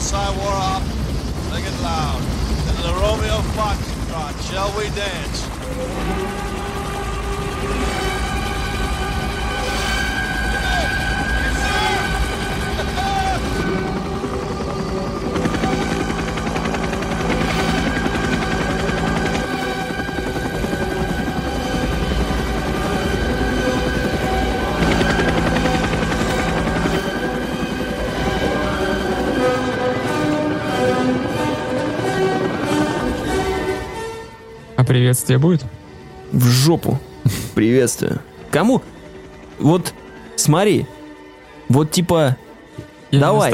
outside war up. Sing it loud. Into the Romeo Foxtrot. Shall we dance? Приветствие будет? В жопу. Приветствую. Кому? Вот, смотри. Вот типа, Я Давай,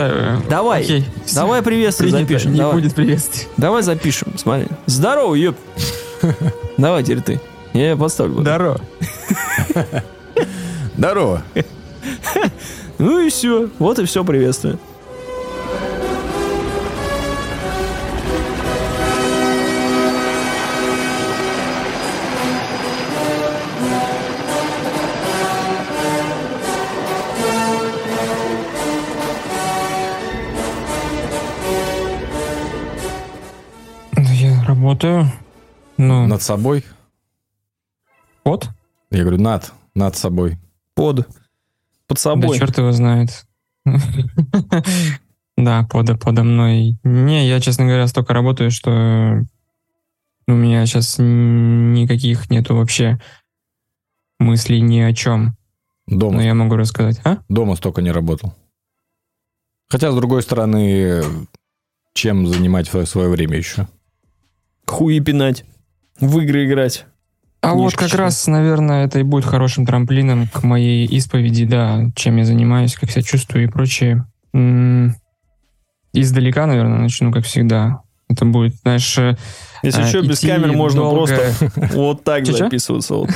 давай, Окей, давай приветствие Принято, запишем. Не давай. будет приветствия. Давай запишем, смотри. Здорово, ёп. Давай теперь ты. Я поставлю. Здорово. Здорово. Ну и все. Вот и все, приветствую. Работаю. Ну, Над собой? вот. Я говорю, над. Над собой. Под. Под собой. Да черт его знает. Да, подо, подо мной. Не, я, честно говоря, столько работаю, что у меня сейчас никаких нету вообще мыслей ни о чем. Но Дома, я могу рассказать. А? дома столько не работал. Хотя, с другой стороны, чем занимать свое время еще? Хуи пинать. В игры играть. А вот как читать. раз, наверное, это и будет хорошим трамплином к моей исповеди, да, чем я занимаюсь, как себя чувствую и прочее. Издалека, наверное, начну, как всегда. Это будет, знаешь, э, Если а, что, без камер можно долго. просто вот так записываться.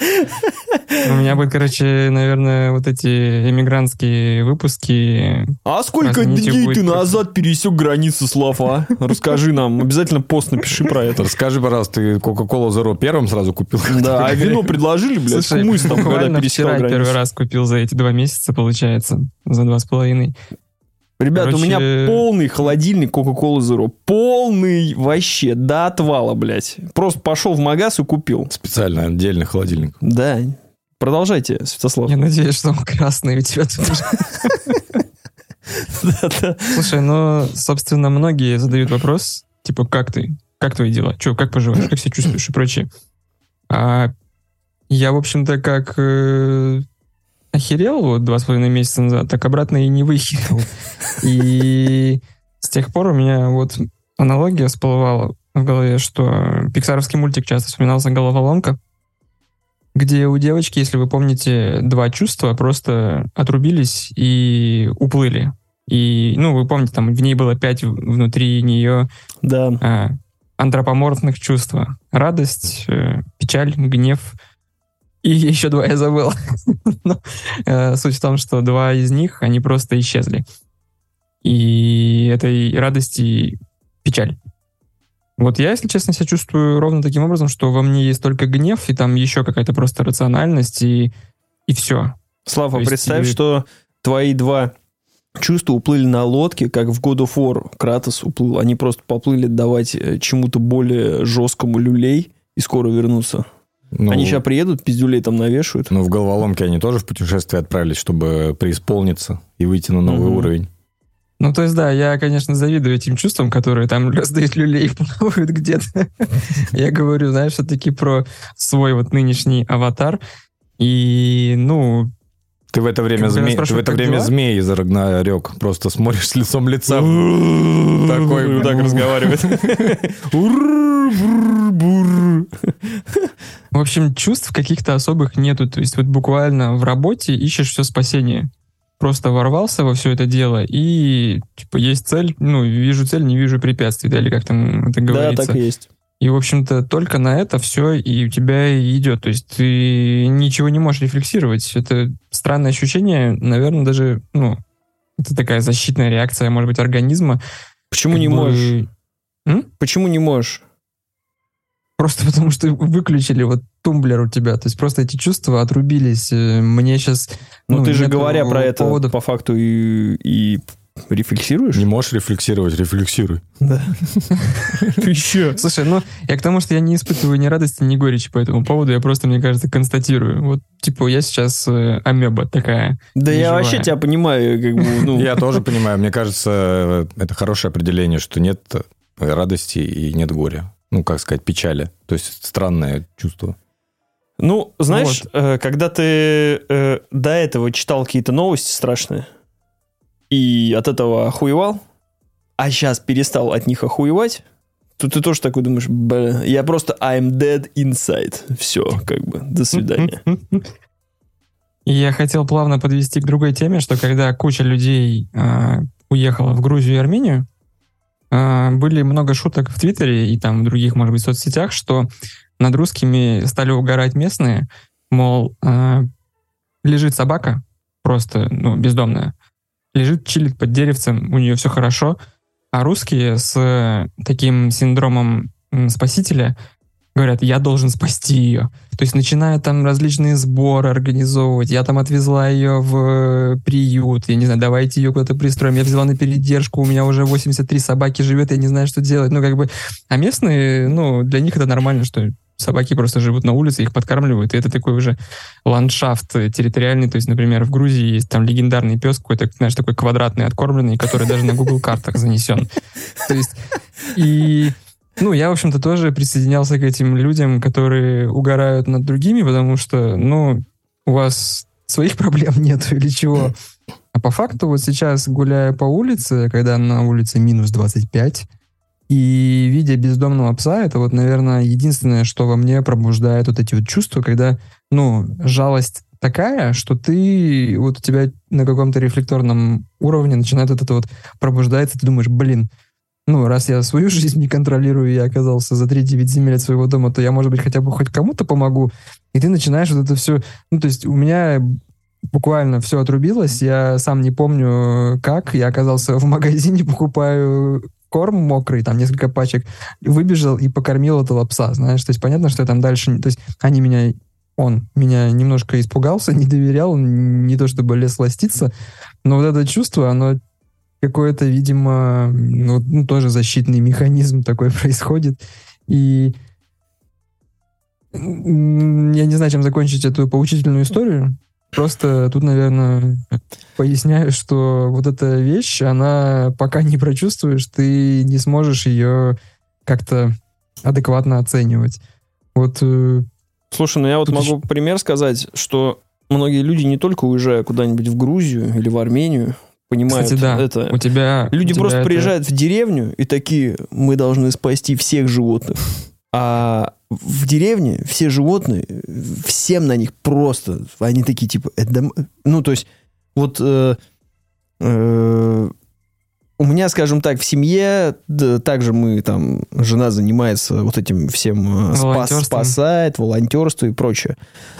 у меня будет, короче, наверное, вот эти эмигрантские выпуски. А сколько дней ты назад пересек границу, Слав, а? Расскажи нам. Обязательно пост напиши про это. Расскажи, пожалуйста, ты Coca-Cola Zero первым сразу купил? Да, а вино предложили, блядь, Слушай, там, когда буквально пересекал вчера границу. первый раз купил за эти два месяца, получается, за два с половиной. Ребят, у Короче- меня полный холодильник Coca-Cola Zero. Полный вообще, до отвала, блядь. Просто пошел в магаз и купил. Специально отдельный холодильник. Да. Продолжайте, Святослав. Я надеюсь, что он красный у тебя тоже. Слушай, ну, собственно, многие задают вопрос, типа, как ты? Как твои дела? Че, как поживаешь? Как себя чувствуешь и прочее? А я, в общем-то, как э, охерел вот два с половиной месяца назад, так обратно и не выхерел. И с тех пор у меня вот аналогия всплывала в голове, что пиксаровский мультик часто вспоминался «Головоломка», где у девочки, если вы помните, два чувства просто отрубились и уплыли. И, ну, вы помните, там в ней было пять внутри нее Да. а, антропоморфных чувств. Радость, э, печаль, гнев. И еще два я забыл. Но, э, Суть в том, что два из них, они просто исчезли. И это и радость, и печаль. Вот я, если честно, себя чувствую ровно таким образом, что во мне есть только гнев, и там еще какая-то просто рациональность, и, и все. Слава, То представь, и- что твои два чувства уплыли на лодке, как в God of War Кратос уплыл. Они просто поплыли давать э, чему-то более жесткому люлей и скоро вернутся. Ну, Они сейчас приедут, пиздюлей там навешают. Ну, в головоломке они тоже в путешествие отправились, чтобы преисполниться и выйти на новый Мгм. уровень. Ну, то есть, да, я, конечно, завидую этим чувствам, которые там раздают люлей и плавают где-то. Я говорю, знаешь, все-таки про свой вот нынешний аватар. И, ну, Ты в это время, зме... ты в это время змей из Рагнарёк. Просто смотришь с лицом лица. Такой вот так разговаривает. В общем, чувств каких-то особых нету. То есть вот буквально в работе ищешь все спасение. Просто ворвался во все это дело, и, типа, есть цель, ну, вижу цель, не вижу препятствий, да, или как там это Да, говорится. так и есть. И, в общем-то, только на это все и у тебя и идет. То есть ты ничего не можешь рефлексировать. Это странное ощущение, наверное, даже, ну, это такая защитная реакция, может быть, организма. Почему Как не бы, можешь? М? Почему не можешь? Просто потому что выключили вот тумблер у тебя. То есть просто эти чувства отрубились. Э, Мне сейчас... Ну, ты же, говоря про это, поводов. по факту и, и рефлексируешь? Не можешь рефлексировать, рефлексируй. Да. Ты еще. Слушай, ну, я к тому, что я не испытываю ни радости, ни горечи по этому поводу, я просто, мне кажется, констатирую. Вот, типа, я сейчас э, амеба такая. Да я неживая. вообще тебя понимаю, как бы, ну... Я тоже понимаю. Мне кажется, это хорошее определение, что нет радости и нет горя. Ну, как сказать, печали. То есть странное чувство. Ну, знаешь, э, когда ты э, до этого читал какие-то новости страшные и от этого охуевал, а сейчас перестал от них охуевать, то ты тоже такой думаешь, бля, я просто I'm dead inside. Все, как бы, до свидания. Я хотел плавно подвести к другой теме, что когда куча людей э, уехала в Грузию и Армению, э, были много шуток в Твиттере и там в других, может быть, соцсетях, что над русскими стали угорать местные, мол, э, лежит собака, просто, ну, бездомная, лежит, чилит под деревцем, у нее все хорошо, а русские с э, таким синдромом спасителя говорят, я должен спасти ее. То есть начинают там различные сборы организовывать. Я там отвезла ее в э, приют. Я не знаю, давайте ее куда-то пристроим. Я взяла на передержку. У меня уже 83 собаки живет. Я не знаю, что делать. Ну, как бы... А местные, ну, для них это нормально, что собаки просто живут на улице, их подкармливают. И это такой уже ландшафт территориальный. То есть, например, в Грузии есть там легендарный пес какой-то, знаешь, такой квадратный, откормленный, который даже на Google картах занесен. То есть... И ну, я, в общем-то, тоже присоединялся к этим людям, которые угорают над другими, потому что, ну, у вас своих проблем нет или чего. А по факту вот сейчас, гуляя по улице, когда на улице минус 25, и видя бездомного пса, это вот, наверное, единственное, что во мне пробуждает вот эти вот чувства, когда, ну, жалость такая, что ты, вот у тебя на каком-то рефлекторном уровне начинает вот это вот пробуждается, ты думаешь, блин, ну, раз я свою жизнь не контролирую, я оказался за 3-9 земель от своего дома, то я, может быть, хотя бы хоть кому-то помогу. И ты начинаешь вот это все... Ну, то есть у меня буквально все отрубилось, я сам не помню как, я оказался в магазине, покупаю корм мокрый, там несколько пачек, выбежал и покормил этого пса, знаешь, то есть понятно, что я там дальше... То есть они меня... Он меня немножко испугался, не доверял, не то чтобы лез ластиться, но вот это чувство, оно какое-то, видимо, ну, ну, тоже защитный механизм такой происходит. И я не знаю, чем закончить эту поучительную историю. Просто тут, наверное, поясняю, что вот эта вещь, она пока не прочувствуешь, ты не сможешь ее как-то адекватно оценивать. Вот э, Слушай, ну я вот могу пример сказать, что многие люди не только уезжая куда-нибудь в Грузию или в Армению, понимают Кстати, да, это. у тебя... Люди у тебя просто это- приезжают в деревню и такие, мы должны спасти всех животных. А в деревне все животные, всем на них просто, они такие типа, «Это дом-». ну то есть вот э, э, у меня, скажем так, в семье да, также мы там, жена занимается вот этим всем э, спас, спасает, волонтерство и прочее.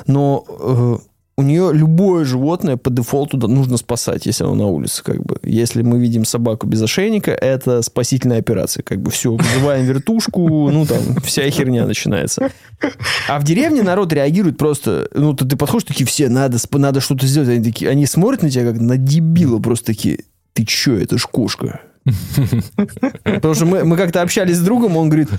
Но э, у нее любое животное по дефолту нужно спасать, если оно на улице, как бы. Если мы видим собаку без ошейника, это спасительная операция, как бы все, вызываем вертушку, ну там вся херня начинается. А в деревне народ реагирует просто, ну ты, ты подходишь, такие все, надо, надо что-то сделать, они такие, они смотрят на тебя как на дебила, просто такие, ты чё, это ж кошка. Потому что мы, мы как-то общались с другом, он говорит,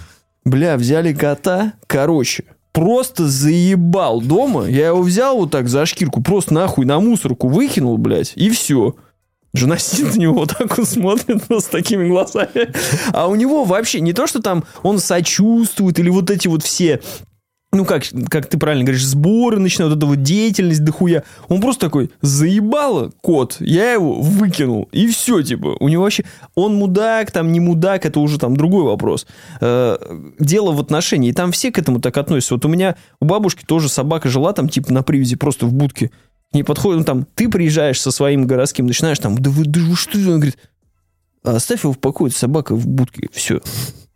бля, взяли кота, короче, просто заебал дома, я его взял вот так за шкирку, просто нахуй на мусорку выкинул, блядь, и все. Жена сидит на него вот так вот смотрит с такими глазами. А у него вообще не то, что там он сочувствует или вот эти вот все ну, как, как ты правильно говоришь, сборы начинают, вот эта вот деятельность дохуя. Он просто такой, заебало кот, я его выкинул, и все, типа. У него вообще, он мудак, там не мудак, это уже там другой вопрос. Э, дело в отношении, и там все к этому так относятся. Вот у меня, у бабушки тоже собака жила там, типа, на привязи, просто в будке. К ней подходит, ну, там, ты приезжаешь со своим городским, начинаешь там, да вы, да вы что? Он говорит, «А оставь его в покое, собака в будке, все.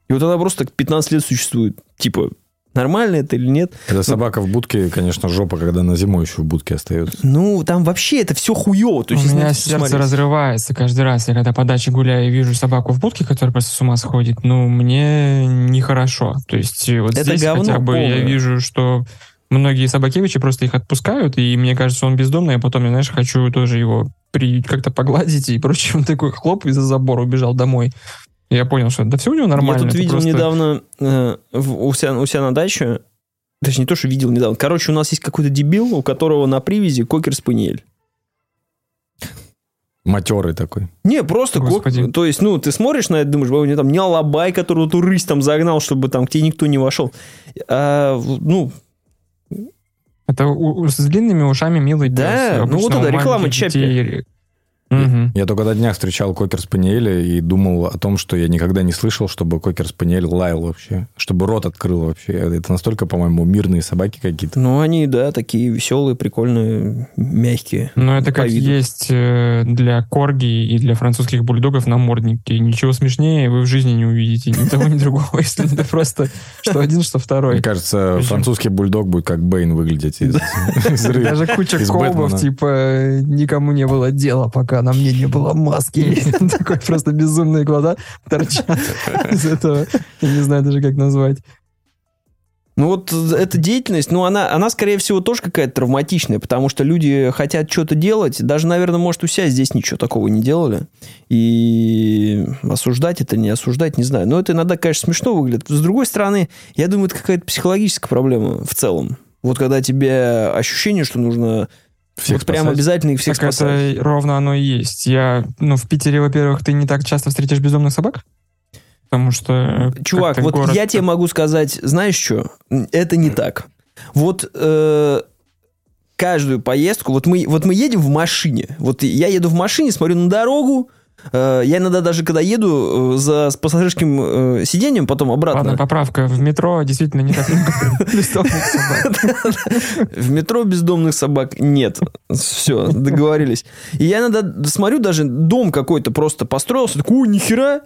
И вот она просто так 15 лет существует. Типа, нормально это или нет? Эта собака в будке, конечно, жопа, когда она зимой еще в будке остается. Ну, там вообще это все хуево. То У есть, меня сердце смотреть. разрывается каждый раз. Я когда по даче гуляю и вижу собаку в будке, которая просто с ума сходит, ну, мне нехорошо. То есть э, вот Это здесь говно хотя бы я полное. вижу, что многие собакевичи просто их отпускают, и мне кажется, он бездомный, а потом я, знаешь, хочу тоже его при, как-то погладить и прочее. Он такой хлоп из-за забора убежал домой. Я понял, что да все у него нормально. Я тут видел просто- недавно э, в- у, себя, у себя на даче, точнее, не то, что видел недавно. Короче, у нас есть какой-то дебил, у которого на привязи кокер-спаниель. Матерый такой. Не, просто кок- Господи. То есть, ну, ты смотришь на это, думаешь, «Ой, у него там не алабай, который эту рысь там загнал, чтобы там к тебе никто не вошел. А, ну, Это у- у- с длинными ушами милый Да, пес. ну вот это реклама Чаппи. Мгм. Я только на днях встречал кокер-спаниеля и думал о том, что я никогда не слышал, чтобы кокер-спаниель лаял вообще. Чтобы рот открыл вообще. Это настолько, по-моему, мирные собаки какие-то. ну, они, да, такие веселые, прикольные, мягкие. Но это По как виду. есть э, для корги и для французских бульдогов намордники. Ничего смешнее вы в жизни не увидите ни того, ни другого, если это просто что один, что Мне второй. кажется, Причем- французский бульдог будет как Бэйн выглядеть Даже куча колбов, типа, никому не было дела, пока на мне не было маски. Такой просто безумные глаза торчат из этого. Я не знаю даже, как назвать. Ну вот эта деятельность, ну она, она скорее всего тоже какая-то травматичная, потому что люди хотят что-то делать, даже, наверное, может, у себя здесь ничего такого не делали. И осуждать это, не осуждать, не знаю. Но это иногда, конечно, смешно выглядит. С другой стороны, я думаю, это какая-то психологическая проблема в целом. Вот когда тебе ощущение, что нужно Всех вот прям спасать. обязательно их всех Так спасать. это ровно оно и есть. Я, ну, в Питере, во-первых, ты не так часто встретишь бездомных собак, потому что... э, Чувак, вот город- я тебе могу сказать, знаешь что? Это не так. Вот э, каждую поездку, вот мы, вот мы едем в машине, вот я еду в машине, смотрю на дорогу, я иногда даже когда еду э, за с пассажирским э, сиденьем, потом обратно, Ладно, поправка. В метро действительно не так много бездомных собак. в метро бездомных собак нет. Все, договорились. И я иногда смотрю, даже дом какой-то просто построился, такой, ой, нихера.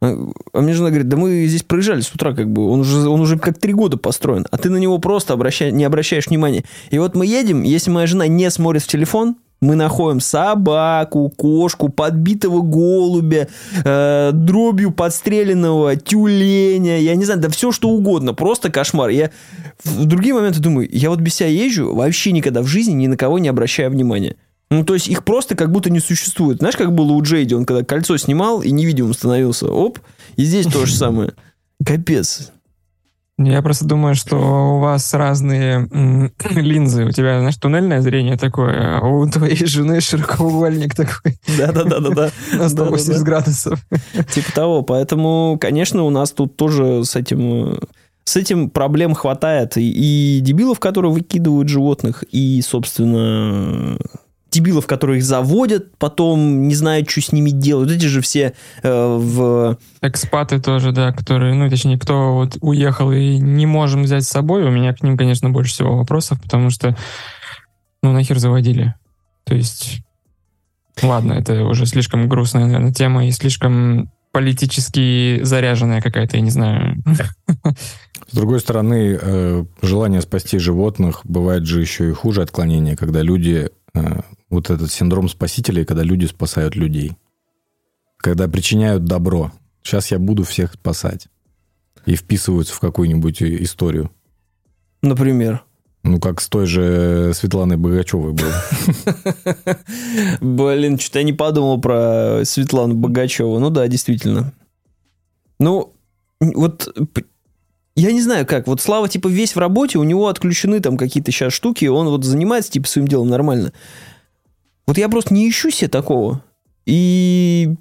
А а мне жена говорит, да мы здесь проезжали с утра, как бы, он уже, он уже как три года построен, а ты на него просто обращай, не обращаешь внимания. И вот мы едем, если моя жена не смотрит в телефон, мы находим собаку, кошку, подбитого голубя, э, дробью подстреленного тюленя, я не знаю, да все что угодно, просто кошмар. Я в другие моменты думаю, я вот без себя езжу, вообще никогда в жизни ни на кого не обращаю внимания. Ну, то есть их просто как будто не существует. Знаешь, как было у Джейди, он когда кольцо снимал и невидимым становился, оп, и здесь то же самое. Капец. Я просто думаю, что у вас разные линзы. У тебя, знаешь, туннельное зрение такое, а у твоей жены широкоугольник такой Да-да-да-да-да. на 180 Да-да-да. градусов. Типа того. Поэтому, конечно, у нас тут тоже с этим... С этим проблем хватает. И, и дебилов, которые выкидывают животных, и, собственно, дебилов, которые их заводят, потом не знают, что с ними делать. Вот Эти же все э, в... Экспаты тоже, да, которые, ну, точнее, кто вот уехал и не можем взять с собой, у меня к ним, конечно, больше всего вопросов, потому что, ну, нахер заводили. То есть, ладно, это уже слишком грустная, наверное, тема и слишком политически заряженная какая-то, я не знаю. С другой стороны, э, желание спасти животных бывает же еще и хуже отклонение, когда люди... э, вот этот синдром спасителей, когда люди спасают людей. Когда причиняют добро. Сейчас я буду всех спасать. И вписываются в какую-нибудь историю. Например. Ну, как с той же Светланой Богачевой было. Блин, что-то я не подумал про Светлану Богачеву. Ну да, действительно. Ну, вот я не знаю как. Вот Слава, типа, весь в работе, у него отключены там какие-то сейчас штуки, он вот занимается, типа, своим делом нормально. Вот я просто не ищу себе такого. И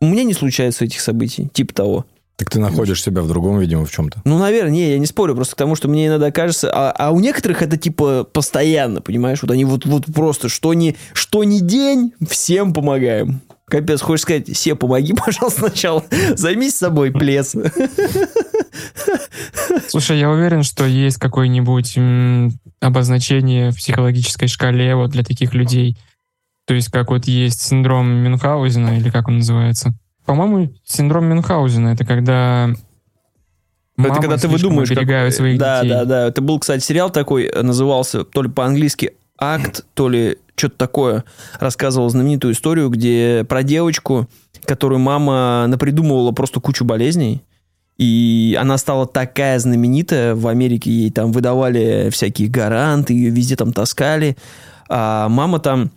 у меня не случается этих событий, типа того. Так ты находишь себя в другом, видимо, в чем-то. Ну, наверное, не, я не спорю, просто к тому, что мне иногда кажется, а, а у некоторых это типа постоянно, понимаешь, вот они вот, вот просто, что ни, что ни день, всем помогаем. Капец, хочешь сказать, все помоги, пожалуйста, сначала. Займись собой, плес. Слушай, я уверен, что есть какое-нибудь обозначение в психологической шкале вот для таких людей. То есть как вот есть синдром Мюнхгаузена, или как он называется. По-моему, синдром Мюнхгаузена — это когда Это мамы когда ты выдумаешь... как- своих да, детей. да, да. Это был, кстати, сериал такой, назывался то ли по-английски «Акт», то ли что-то такое. Рассказывал знаменитую историю, где про девочку, которую мама напридумывала просто кучу болезней, И она стала такая знаменитая. В Америке ей там выдавали всякие гаранты, ее везде там таскали. А мама там...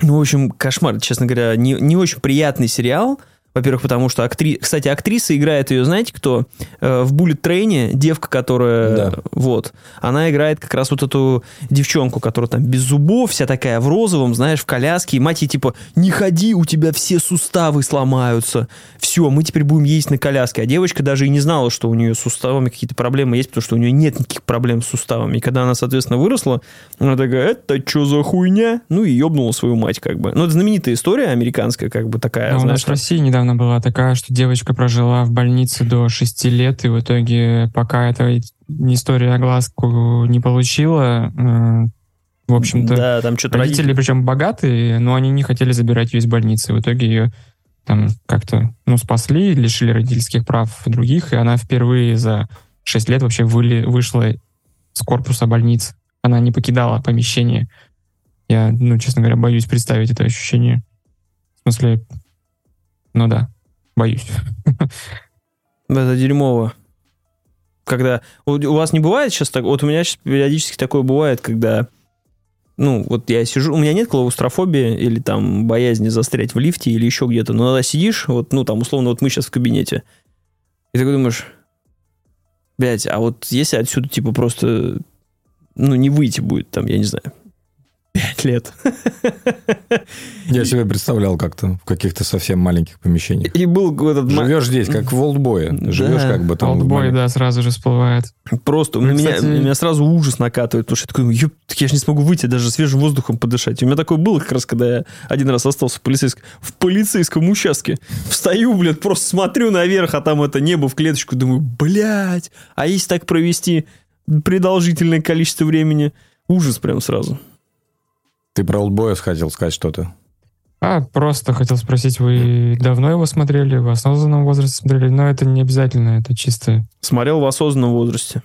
Ну, в общем, кошмар, честно говоря. Не, не очень приятный сериал. Во-первых, потому что актри... Кстати, актриса играет ее, знаете, кто? Э, в Bullet Train девка, которая... Да. Вот. Она играет как раз вот эту девчонку, которая там без зубов, вся такая в розовом, знаешь, в коляске. И мать ей типа, не ходи, у тебя все суставы сломаются. Все, мы теперь будем ездить на коляске. А девочка даже и не знала, что у нее с суставами какие-то проблемы есть, потому что у нее нет никаких проблем с суставами. И когда она, соответственно, выросла, она такая, это что за хуйня? Ну и ебнула свою мать, как бы. Ну, это знаменитая история американская, как бы такая, А у знаешь, нас в России недавно была такая, что девочка прожила в больнице до 6 лет, и в итоге, пока эта история огласку не получила, э, в общем-то, Да, там что-то родители, причем богатые, но они не хотели забирать ее из больницы. В итоге ее там как-то, ну, спасли, лишили родительских прав других, и она впервые за 6 лет вообще выли, вышла с корпуса больницы. Она не покидала помещение. Я, ну, честно говоря, боюсь представить это ощущение. В смысле, ну да, боюсь. Это дерьмово. Когда... У вас не бывает сейчас так... Вот у меня сейчас периодически такое бывает, когда... Ну, вот я сижу... У меня нет клаустрофобии или там боязни застрять в лифте или еще где-то. Но когда сидишь, вот, ну, там, условно, вот мы сейчас в кабинете, и ты думаешь, блядь, а вот если отсюда, типа, просто, ну, не выйти будет, там, я не знаю, пять лет. Я себе представлял как-то в каких-то совсем маленьких помещениях. И был этот... Живешь здесь, как в олдбое. Живешь Да. как бы там... в Олдбой, да, сразу же всплывает. Просто Ну, меня, кстати- меня сразу ужас накатывает, потому что я такой, ёп, так я же не смогу выйти, даже свежим воздухом подышать. У меня такое было как раз, когда я один раз остался в полицейском, в полицейском участке. Встаю, блядь, просто смотрю наверх, а там это небо в клеточку, думаю, блядь, а если так провести продолжительное количество времени, ужас прям сразу. Ты про олдбоя хотел сказать что-то. А, просто хотел спросить, вы давно его смотрели, в осознанном возрасте смотрели? Но это не обязательно, это чисто... Смотрел в осознанном возрасте.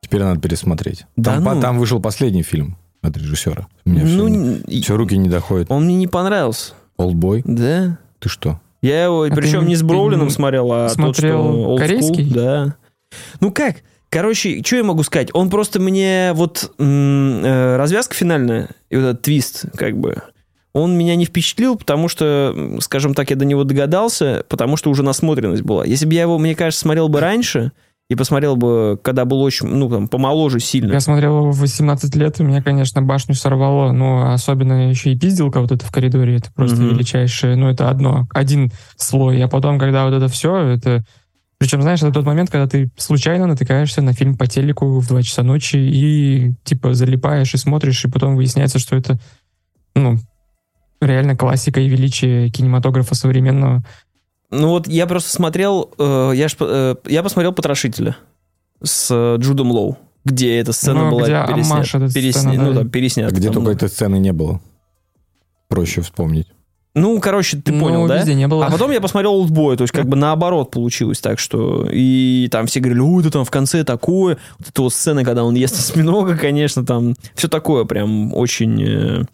Теперь надо пересмотреть. Да там, по- ну. там вышел последний фильм от режиссера. У меня ну, все, все руки не доходят. он мне не понравился. Олдбой? Да. Ты что? Я его, А причем ты не с Броулином ты смотрел, а смотрел тот, что old school. корейский? Да. Ну как? Короче, что я могу сказать? Он просто мне вот э, развязка финальная и вот этот твист, как бы, он меня не впечатлил, потому что, скажем так, я до него догадался, потому что уже насмотренность была. Если бы я его, мне кажется, смотрел бы раньше и посмотрел бы, когда был очень, ну, там, помоложе сильно. Я смотрел его в 18 лет, и меня, конечно, башню сорвало, но особенно еще и пизделка вот это в коридоре, это просто Мгм. величайшее, ну, это одно, один слой, а потом, когда вот это все, это... Причем, знаешь, это тот момент, когда ты случайно натыкаешься на фильм по телеку в 2 часа ночи и, типа, залипаешь и смотришь, и потом выясняется, что это, ну, реально классика и величие кинематографа современного. Ну вот я просто смотрел, э, я, ж, э, я посмотрел «Потрошителя» с э, Джудом Лоу, где эта сцена Ну, была где эта пересня- сцена, ну да. да, переснята. А где там, только ну. этой сцены не было? Проще вспомнить. Ну, короче, ты Ну, понял, да? везде не было. А потом я посмотрел «Олдбой», то есть как бы наоборот получилось так, что... И там все говорили, ой, это там в конце такое. Вот эта вот сцена, когда он ест осьминога, конечно, там все такое прям очень э,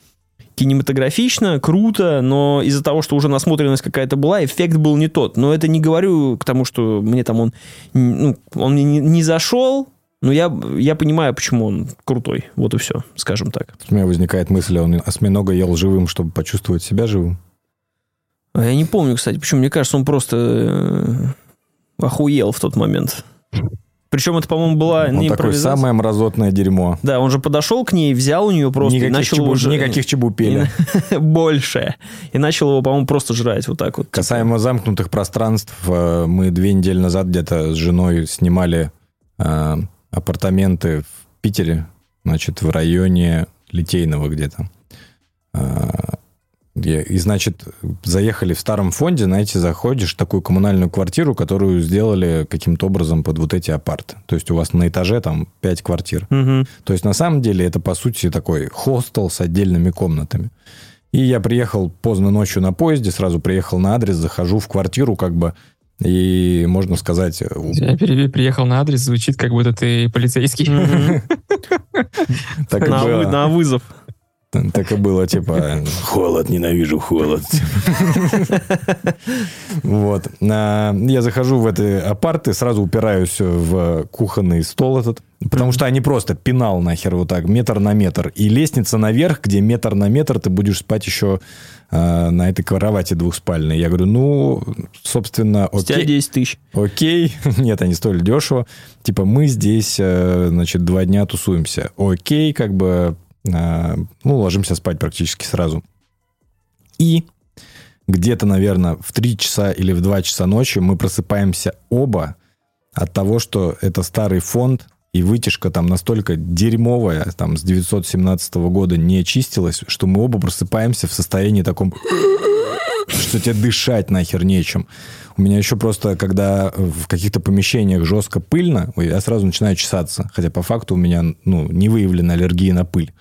кинематографично, круто, но из-за того, что уже насмотренность какая-то была, эффект был не тот. Но это не говорю к тому, что мне там он... Ну, он мне не, не зашел, но я, я понимаю, почему он крутой. Вот и все, скажем так. У меня возникает мысль, он осьминога ел живым, чтобы почувствовать себя живым. А Я не помню, кстати, почему. Мне кажется, он просто э, охуел в тот момент. Причем это, по-моему, была Он не импровизация. самое мразотное дерьмо. Да, он же подошел к ней, взял у нее просто и никаких, начал чебу- его ж- никаких чебупели. и- больше. И начал его, по-моему, просто жрать вот так вот. Касаемо замкнутых пространств, э, мы две недели назад где-то с женой снимали э, апартаменты в Питере, значит, в районе Литейного где-то. Э, И, значит, заехали в старом фонде, знаете, заходишь в такую коммунальную квартиру, которую сделали каким-то образом под вот эти апарты. То есть у вас на этаже там 5 квартир. Мгм. То есть, на самом деле, это, по сути, такой хостел с отдельными комнатами. И я приехал поздно ночью на поезде, сразу приехал на адрес, захожу в квартиру, как бы, и, можно сказать, у- Я приехал на адрес, звучит, как будто ты полицейский. На вызов. Так и было, типа, холод, ненавижу холод. Вот. А, Я захожу в эти апарты, сразу упираюсь в кухонный стол этот, потому что они просто пенал нахер вот так, метр на метр. И лестница наверх, где метр на метр ты будешь спать еще а, на этой кровати двухспальной. Я говорю, ну, собственно, окей. 10 тысяч. Окей, нет, они стоили дешево. Типа, мы здесь, э, значит, два дня тусуемся. Окей, как бы, ну, ложимся спать практически сразу. И где-то, наверное, в 3 часа или в 2 часа ночи мы просыпаемся оба от того, что это старый фонд, и вытяжка там настолько дерьмовая, там с 917 года не чистилась, что мы оба просыпаемся в состоянии таком, что тебе дышать нахер нечем. У меня еще просто, когда в каких-то помещениях жестко пыльно, я сразу начинаю чесаться. Хотя по факту у меня ну, не выявлена аллергия на пыль.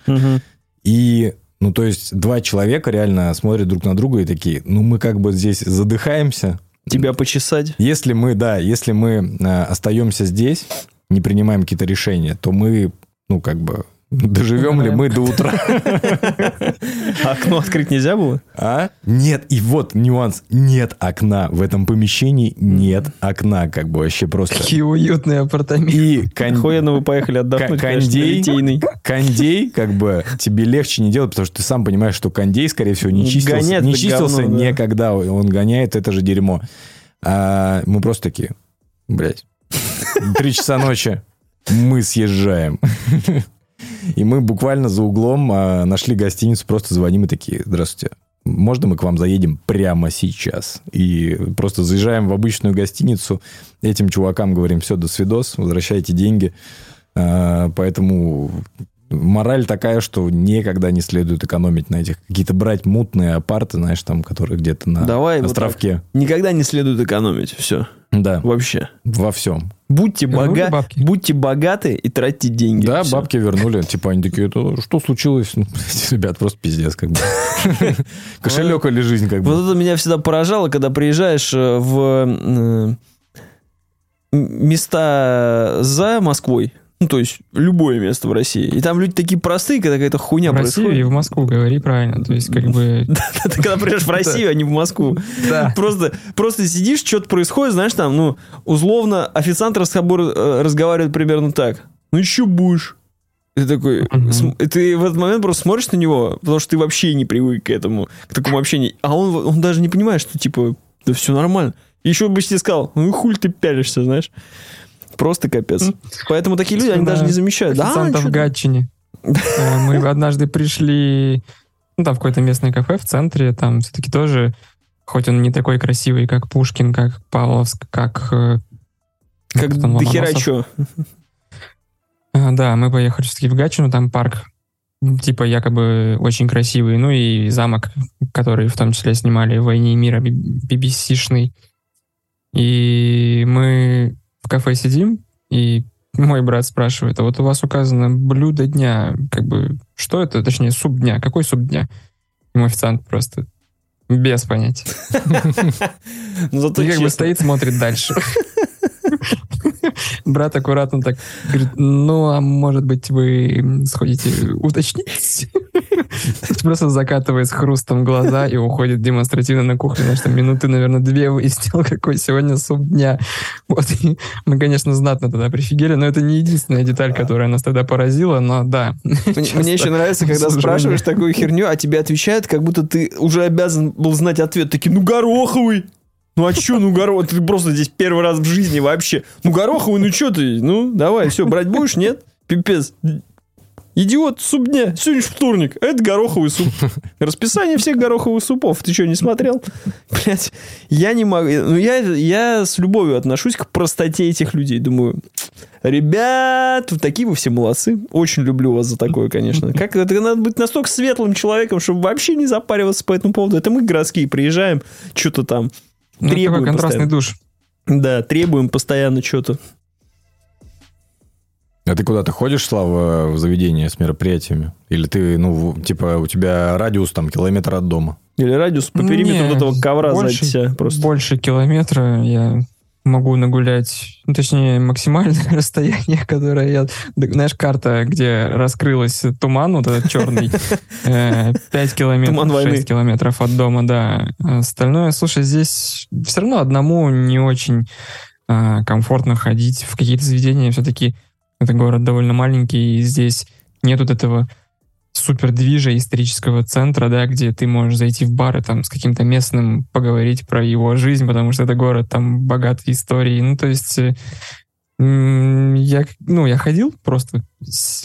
И, ну, то есть, два человека реально смотрят друг на друга и такие, ну, мы как бы здесь задыхаемся. Тебя почесать. Если мы, да, если мы э, остаемся здесь, не принимаем какие-то решения, то мы, ну, как бы, доживем ли мы до утра? Окно открыть нельзя было? А? Нет, и вот нюанс. Нет окна. В этом помещении нет окна. Как бы вообще просто... Какие уютные апартаменты. И кон- Охуенно вы поехали отдохнуть, конечно, кондей. Кондей, как бы, тебе легче не делать, потому что ты сам понимаешь, что кондей, скорее всего, не чистился, Гоняет не чистился говно, да. никогда. Он гоняет, это же дерьмо. А мы просто такие, блядь, три часа ночи, мы съезжаем. И мы буквально за углом а, нашли гостиницу, просто звоним и такие, здравствуйте, можно мы к вам заедем прямо сейчас? И просто заезжаем в обычную гостиницу, этим чувакам говорим, все, до свидос, возвращайте деньги. А, Поэтому мораль такая, что никогда не следует экономить на этих. Какие-то брать мутные апарты, знаешь, там, которые где-то на Давай вот островке. Никогда не следует экономить. Все. Да, Вообще. во всем. Будьте, бога... бабки? Будьте богаты и тратьте деньги. Да, Всё. бабки вернули. Типа они такие, «Это что случилось? Ну, ребят, просто пиздец как бы. Кошелек или жизнь как бы. Вот это меня всегда поражало, когда приезжаешь э, в э, места за Москвой. Ну, то есть, любое место в России. И там люди такие простые, когда какая-то хуйня В Россию и происходит. в Москву говори правильно. То есть, как бы... Ты когда приезжаешь в Россию, а не в Москву. Просто, просто сидишь, что-то происходит, знаешь, там, ну, условно, официант э, разговаривает примерно так. Ну, еще будешь. Ты такой, см- и ты в этот момент просто смотришь на него, потому что ты вообще не привык к этому, к такому общению. А он, он даже не понимает, что, типа, да все нормально. Еще бы тебе сказал, ну, хуй ты пялишься, знаешь. Просто капец. Поэтому такие люди, они Да. даже не замечают. Да, в Гатчине. Э, Мы однажды пришли, ну, там в какое-то местное кафе в центре, там все-таки тоже, хоть он не такой красивый, как Пушкин, как Павловск, как... э, как там, до хера Ломоносов. чё. А, Да, мы поехали все-таки в Гатчину, там парк, типа, якобы очень красивый, ну и замок, который в том числе снимали в «Войне и мира» BBC-шный. И мы в кафе сидим, и мой брат спрашивает, а вот у вас указано блюдо дня, как бы, что это, точнее, суп дня, какой суп дня? Мой официант просто без понятия. Ну, И как бы стоит, смотрит дальше. Брат аккуратно так говорит, ну, а может быть, вы сходите уточнить? Просто закатывает с хрустом глаза и уходит демонстративно на кухню. Знаешь, там минуты, наверное, две выяснил, какой сегодня суп дня. Вот, и мы, конечно, знатно тогда прифигели, но это не единственная деталь, которая нас тогда поразила, но да. Мне, еще нравится, когда спрашиваешь такую херню, а тебе отвечают, как будто ты уже обязан был знать ответ. Такие, ну гороховый. Ну а чё, ну гороховый? Ты просто здесь первый раз в жизни вообще. Ну гороховый, ну чё ты? Ну давай, все, брать будешь, нет? Пипец. Идиот, суп дня. Сегодня вторник, это гороховый суп. Расписание всех гороховых супов. Ты что, не смотрел? Блять, я не могу. Ну, я, я с любовью отношусь к простоте этих людей. Думаю, ребят, вы такие вы все молодцы. Очень люблю вас за такое, конечно. Как это надо быть настолько светлым человеком, чтобы вообще не запариваться по этому поводу. Это мы городские приезжаем, что-то там Ну, такой требуем контрастный постоянно. душ. Да, требуем постоянно что-то. А ты куда-то ходишь, Слава, в заведение с мероприятиями? Или ты, ну, типа, у тебя радиус там километр от дома? Или радиус по периметру Не, вот этого ковра больше, себя просто. Больше километра я могу нагулять, ну, точнее, максимальное расстояние, которое я... Знаешь, карта, где раскрылась туман, вот этот черный, э, 5 километров, Туман войны. 6 километров от дома, да. Остальное, слушай, здесь все равно одному не очень а, комфортно ходить в какие-то заведения. Все-таки это город довольно маленький, и здесь нет вот этого супер движа исторического центра, да, где ты можешь зайти в бар и там с каким-то местным поговорить про его жизнь, потому что это город там богатый историей. Ну, то есть э, я, ну, я ходил просто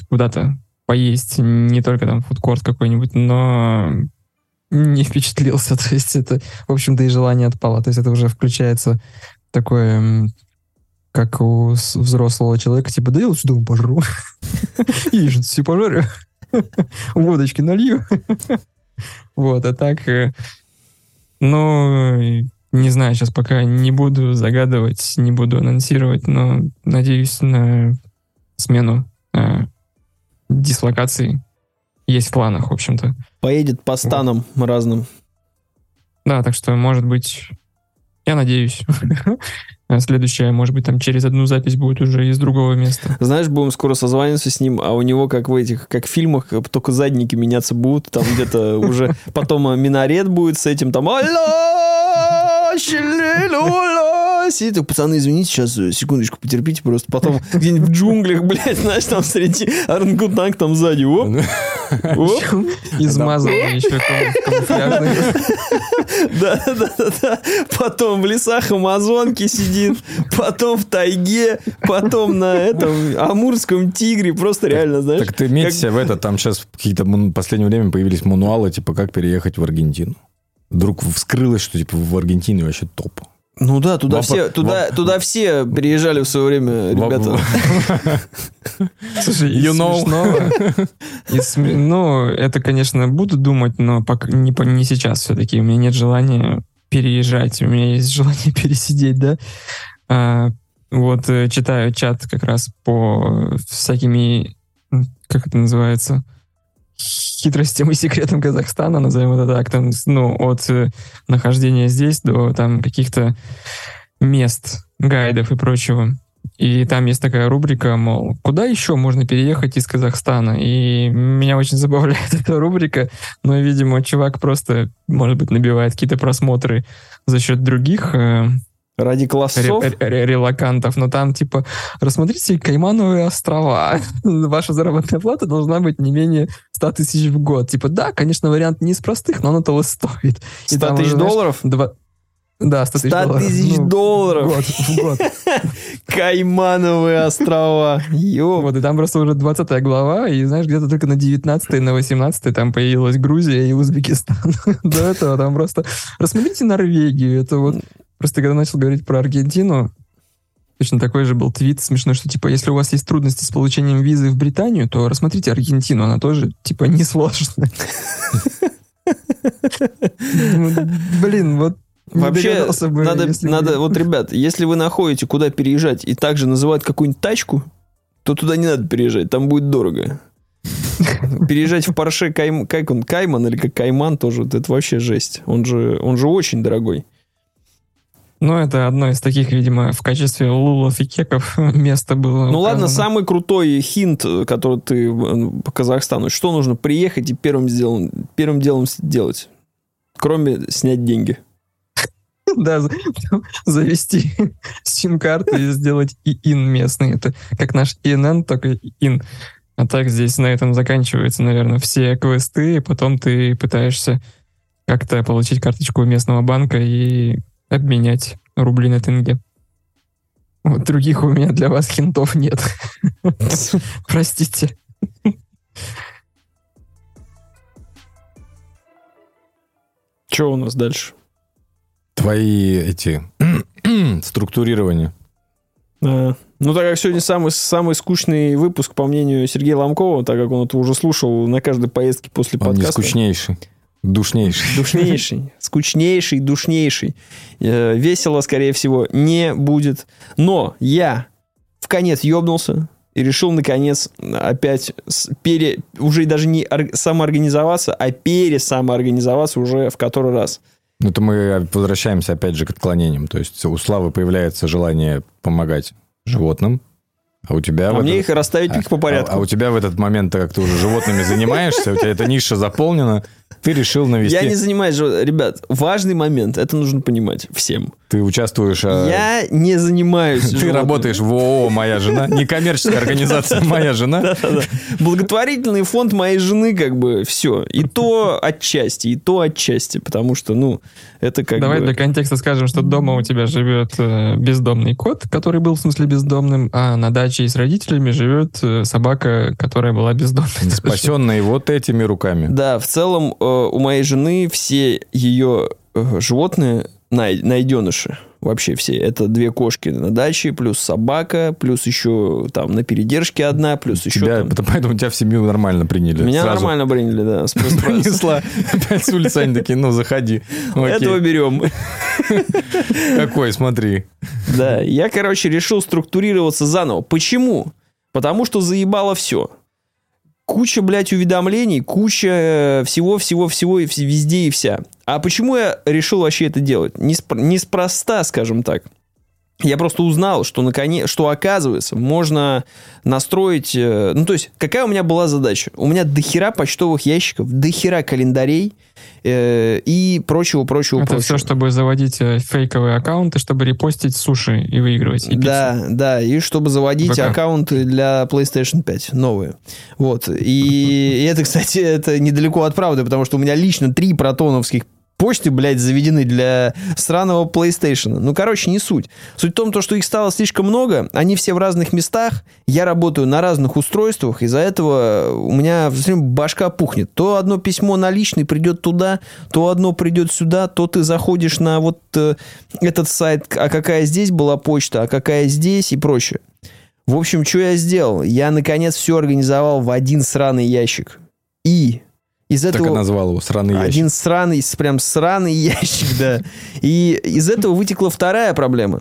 куда-то поесть, не только там фудкорт какой-нибудь, но не впечатлился. То есть это, в общем-то, и желание отпало. То есть это уже включается такое, как у взрослого человека, типа, да я лучше дома пожру. Яичницу себе пожарю. Водочки налью. Вот, а так, э, ну, не знаю, сейчас пока не буду загадывать, не буду анонсировать, но надеюсь на смену э, дислокации. Есть в планах, в общем-то. Поедет по станам разным. Да, так что, может быть, я надеюсь. А Следующая, может быть, там через одну запись будет уже из другого места. Знаешь, будем скоро созваниваться с ним, а у него, как в этих, как в фильмах, только задники меняться будут, там где-то уже потом минарет будет с этим, там «Алло, щелелюля». Сидит, так, пацаны, извините, сейчас, э, секундочку, потерпите, просто потом где-нибудь в джунглях, блядь, знаешь, там среди орангутанг там сзади, оп, оп, Измазанный еще да, да, да, да, потом в лесах Амазонки сидит, потом в тайге, потом на этом амурском тигре, просто реально, знаешь, Так ты меться в это, там сейчас какие-то в последнее время появились мануалы, типа, как переехать в Аргентину. Вдруг вскрылось, что типа в Аргентине вообще топ. Ну да, туда Вопо- все, туда, воп- туда все переезжали в свое время, ребята. Слушай, You know. смешного- из ну, это, конечно, буду думать, но пока не, не сейчас все-таки. У меня нет желания переезжать, у меня есть желание пересидеть, да. А, вот э, читаю чат как раз по всякими, как это называется, хитростям и секретам Казахстана, назовем это так, там, ну, от э, нахождения здесь до там каких-то мест, гайдов и прочего. И там есть такая рубрика, мол, куда еще можно переехать из Казахстана? И меня очень забавляет эта рубрика, но, видимо, чувак просто, может быть, набивает какие-то просмотры за счет других э, Ради классов. ре- ре- релакантов, но там типа рассмотрите Каймановые острова. Ваша заработная плата должна быть не менее 100 тысяч в год. Типа, да, конечно, вариант не из простых, но оно того стоит. И 100 там тысяч знаешь, долларов? Два... Да, 100 тысяч 100 долларов. тысяч Ну, долларов. В год, в год. Каймановые острова. Ё. Вот, и там просто уже 20 глава, и знаешь, где-то только на 19 на 18 там появилась Грузия и Узбекистан. До этого там просто... Рассмотрите Норвегию. Это вот... Просто когда начал говорить про Аргентину, точно такой же был твит смешной, что типа, если у вас есть трудности с получением визы в Британию, то рассмотрите Аргентину, она тоже типа несложная. Блин, вот Вообще, бы, надо, если надо, вот, ребят, если вы находите, куда переезжать, и также называют какую-нибудь тачку, то туда не надо переезжать, там будет дорого. Переезжать в Порше Кайм, как он, Кайман или как Кайман тоже, вот это вообще жесть. Он же, он же очень дорогой. Ну, это одно из таких, видимо, в качестве лулов и кеков место было. Ну ладно, указано. самый крутой хинт, который ты э, по Казахстану, что нужно приехать и первым, сделан, первым делом сделать, кроме снять деньги. Да, завести сим-карту и сделать ИИН местный. Это как наш ИНН, только ИИН. А так здесь на этом заканчиваются, наверное, все квесты, и потом ты пытаешься как-то получить карточку местного банка и обменять рубли на тенге. Вот других у меня для вас хинтов нет. Простите. Что у нас дальше? Твои эти структурирования. А, Ну, так как сегодня самый, самый скучный выпуск, по мнению Сергея Ломкова, так как он это уже слушал на каждой поездке после Он не подкаста. скучнейший, душнейший. Душнейший, скучнейший, душнейший. Э, Весело, скорее всего, не будет. Но я в конец ёбнулся и решил, наконец, опять пере... уже даже не ор- самоорганизоваться, а пересамоорганизоваться уже в который раз. Ну, то мы возвращаемся опять же к отклонениям. То есть у Славы появляется желание помогать животным, а у тебя... А мне этот- их расставить по а, порядку. а у тебя в этот момент, как ты уже животными занимаешься, у тебя эта ниша заполнена, ты решил навести... Я не занимаюсь... Ребят, важный момент, это нужно понимать всем. Ты участвуешь... а, Я не занимаюсь Ты работаешь в ООО «Моя жена», некоммерческая организация «Моя жена». Благотворительный фонд моей жены, как бы, все. И то отчасти, и то отчасти, потому что, ну, это как Давай для контекста скажем, что дома у тебя живет э, бездомный кот, который был в смысле бездомным, а на даче с родителями живет э, собака, которая была бездомной. Спасенные вот этими руками. Да, в целом э, у моей жены все ее э, животные най- найденыши. Вообще все. Это две кошки на даче, плюс собака, плюс еще там на передержке одна, плюс еще Тебя, там- это Поэтому тебя в семью нормально приняли. Меня Сразу нормально приняли, да. Принесла опять с улицы, они такие, ну, заходи. Этого берем. Какой, смотри. Да, я, короче, решил структурироваться заново. Почему? Потому что заебало все. Куча, блядь, уведомлений, куча всего-всего-всего и вс- везде и вся. А почему я решил вообще это делать? Неспро- Неспроста, скажем так. Я просто узнал, что, наконец, что оказывается, можно настроить... э, Ну, то есть, какая у меня была задача? У меня дохера почтовых ящиков, дохера календарей э, и прочего-прочего-прочего. Это все, чтобы заводить э, фейковые аккаунты, чтобы репостить суши и выигрывать. И пиццу. Да, да, и чтобы заводить ВК. аккаунты для PlayStation 5 новые. Вот. И, и это, кстати, это недалеко от правды, потому что у меня лично три протоновских почты, блядь, заведены для сраного PlayStation. Ну, короче, не суть. Суть в том, то, что их стало слишком много, они все в разных местах, я работаю на разных устройствах, из-за этого у меня всё время башка пухнет. То одно письмо на личный придет туда, то одно придет сюда, то ты заходишь на вот э, этот сайт, а какая здесь была почта, а какая здесь и прочее. В общем, что я сделал? Я, наконец, все организовал в один сраный ящик. И из Так и этого... назвал его сраный ящик. Один сраный, прям сраный ящик, да. И из этого вытекла вторая проблема.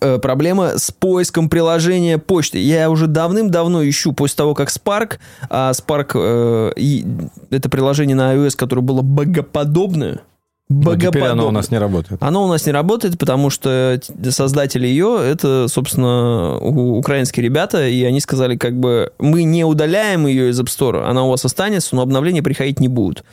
Э, Проблема с поиском приложения почты. Я уже давным-давно ищу, после того, как Spark, а Spark э, и это приложение на iOS, которое было богоподобное, Но теперь оно у нас не работает. Оно у нас не работает, потому что создатели ее это, собственно, украинские ребята, и они сказали, как бы, мы не удаляем ее из App Store, она у вас останется, но обновления приходить не будут.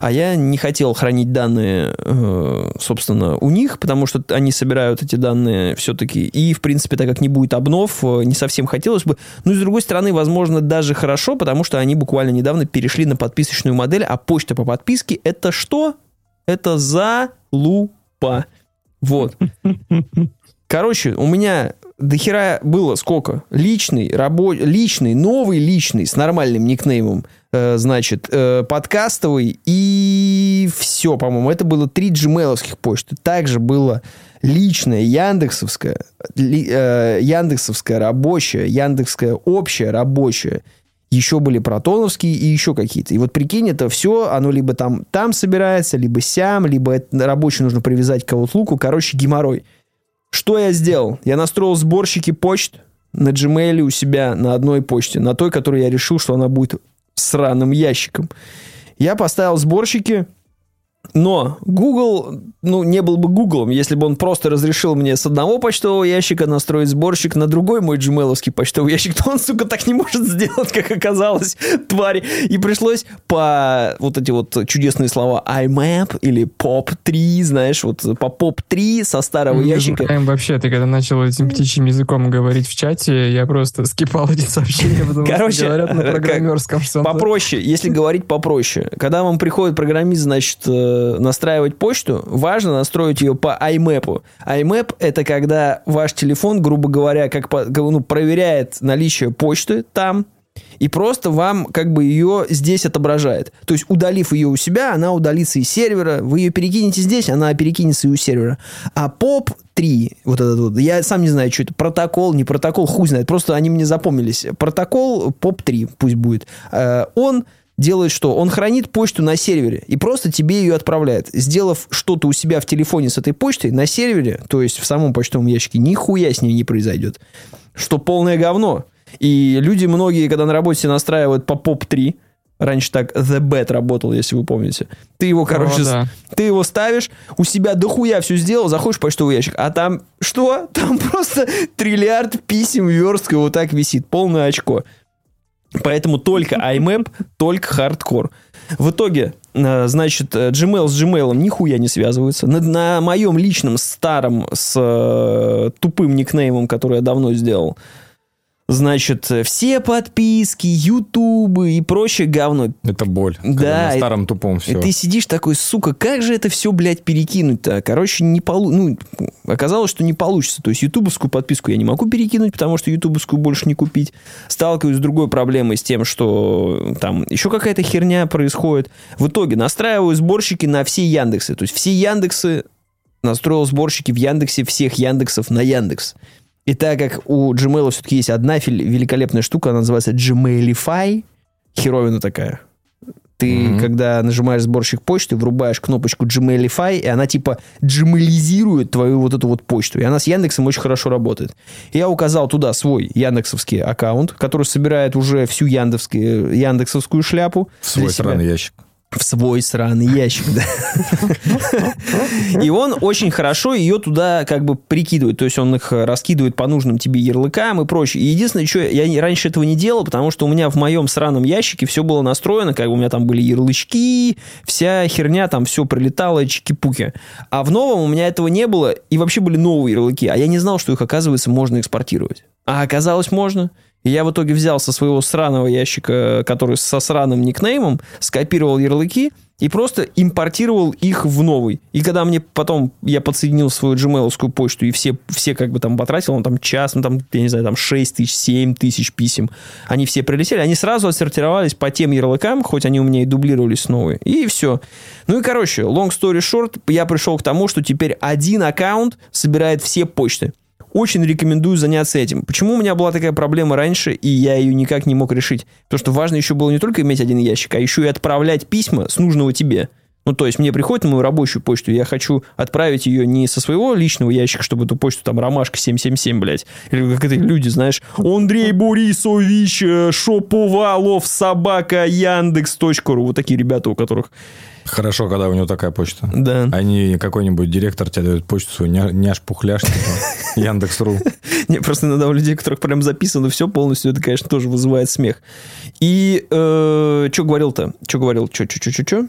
А я не хотел хранить данные, э, собственно, у них, потому что они собирают эти данные все-таки. И, в принципе, так как не будет обнов, э, не совсем хотелось бы. Ну с другой стороны, возможно, даже хорошо, потому что они буквально недавно перешли на подписочную модель, а почта по подписке это что? Это залупа. Вот. Короче, у меня дохера было сколько? Личный, рабо... личный, новый личный с нормальным никнеймом, э, значит, э, подкастовый и все, по-моему. Это было три джимейловских почты. Также было личное, яндексовское, ли- э, яндексовское рабочее, яндексское общее рабочее. Еще были протоновские и еще какие-то. И вот прикинь, это все, оно либо там, там собирается, либо сям, либо это рабочее нужно привязать к Outlook. Короче, геморрой. Что я сделал? Я настроил сборщики почт на Gmail у себя на одной почте, на той, которую я решил, что она будет сраным ящиком. Я поставил сборщики, но Google, ну, не был бы Гуглом, если бы он просто разрешил мне с одного почтового ящика настроить сборщик на другой мой gmail почтовый ящик, то он, сука, так не может сделать, как оказалось, тварь. И пришлось по вот эти вот чудесные слова IMAP или POP3, знаешь, вот по POP3 со старого Не ящика. знаем вообще, ты когда начал этим птичьим языком говорить в чате, я просто скипал эти сообщения, потому Короче, что говорят на как- программерском что-то. Попроще, если говорить попроще. Когда вам приходит программист, значит, э, настраивать почту, важно настроить ее по IMAP. IMAP — это когда ваш телефон, грубо говоря, как по- ну, проверяет наличие почты там, и просто вам как бы ее здесь отображает. То есть, удалив ее у себя, она удалится из сервера. Вы ее перекинете здесь, она перекинется и у сервера. А POP 3, вот этот вот, я сам не знаю, что это, протокол, не протокол, хуй знает, просто они мне запомнились. Протокол POP 3 пусть будет. Э, Он делает что? Он хранит почту на сервере и просто тебе ее отправляет. Сделав что-то у себя в телефоне с этой почтой, на сервере, то есть в самом почтовом ящике, нихуя с ней не произойдет. Что полное говно. И люди многие, когда на работе настраивают по POP3, Раньше так The Bet работал, если вы помните. Ты его, короче, О, да. ты его ставишь, у себя дохуя все сделал, заходишь в почтовый ящик, а там что? Там просто триллиард писем верстка вот так висит, полное очко. Поэтому только IMAP, только хардкор. В итоге, э, значит, э, Gmail с Gmail нихуя не связываются. На, на моем личном старом с э, тупым никнеймом, который я давно сделал, значит, все подписки, ютубы и прочее говно Это боль. Да, на и- старом тупом и все. ты сидишь такой, сука, как же это все, блядь, перекинуть-то? Короче, не полу... ну, оказалось, что не получится. То есть ютубовскую подписку я не могу перекинуть, потому что ютубовскую больше не купить. Сталкиваюсь с другой проблемой, с тем, что там еще какая-то херня происходит. В итоге настраиваю сборщики на все Яндексы. То есть все Яндексы настроил сборщики в Яндексе всех Яндексов на Яндекс. И так как у Gmail все-таки есть одна великолепная штука, она называется Gmailify, херовина такая. Ты, Мгм. когда нажимаешь сборщик почты, врубаешь кнопочку Gmailify, и она типа джимализирует твою вот эту вот почту. И она с Яндексом очень хорошо работает. Я указал туда свой яндексовский аккаунт, который собирает уже всю яндексовскую, яндексовскую шляпу. В свой себя. сраный ящик. В свой сраный ящик, да. И он очень хорошо ее туда как бы прикидывает. То есть он их раскидывает по нужным тебе ярлыкам и прочее. И единственное, что я раньше этого не делал, потому что у меня в моем сраном ящике все было настроено, как бы у меня там были ярлычки, вся херня, там все прилетало, чики-пуки. А в новом у меня этого не было, и вообще были новые ярлыки. А я не знал, что их, оказывается, можно экспортировать. А оказалось, можно. Я в итоге взял со своего сраного ящика, который со сраным никнеймом, скопировал ярлыки и просто импортировал их в новый. И когда мне потом я подсоединил свою gmail почту и все, все как бы там потратил, он там час, ну там, я не знаю, там 6 тысяч, 7 тысяч писем, они все прилетели, они сразу отсортировались по тем ярлыкам, хоть они у меня и дублировались новые. И все. Ну и, короче, long story short, я пришел к тому, что теперь один аккаунт собирает все почты. Очень рекомендую заняться этим. Почему у меня была такая проблема раньше, и я ее никак не мог решить? Потому что важно еще было не только иметь один ящик, а еще и отправлять письма с нужного тебе. Ну, то есть мне приходит на мою рабочую почту, я хочу отправить ее не со своего личного ящика, чтобы эту почту там ромашка 777, блядь. Или как это люди, знаешь, Андрей Борисович, э, Шоповалов, собака, Яндекс.ру. Вот такие ребята, у которых... Хорошо, когда у него такая почта. Да. А не какой-нибудь директор тебе дает почту свою ня- няш-пухляш, типа, Яндекс.ру. Не, просто иногда у людей, у которых прям записано все полностью, это, конечно, тоже вызывает смех. И что говорил-то? Что говорил? Что, что, что, что?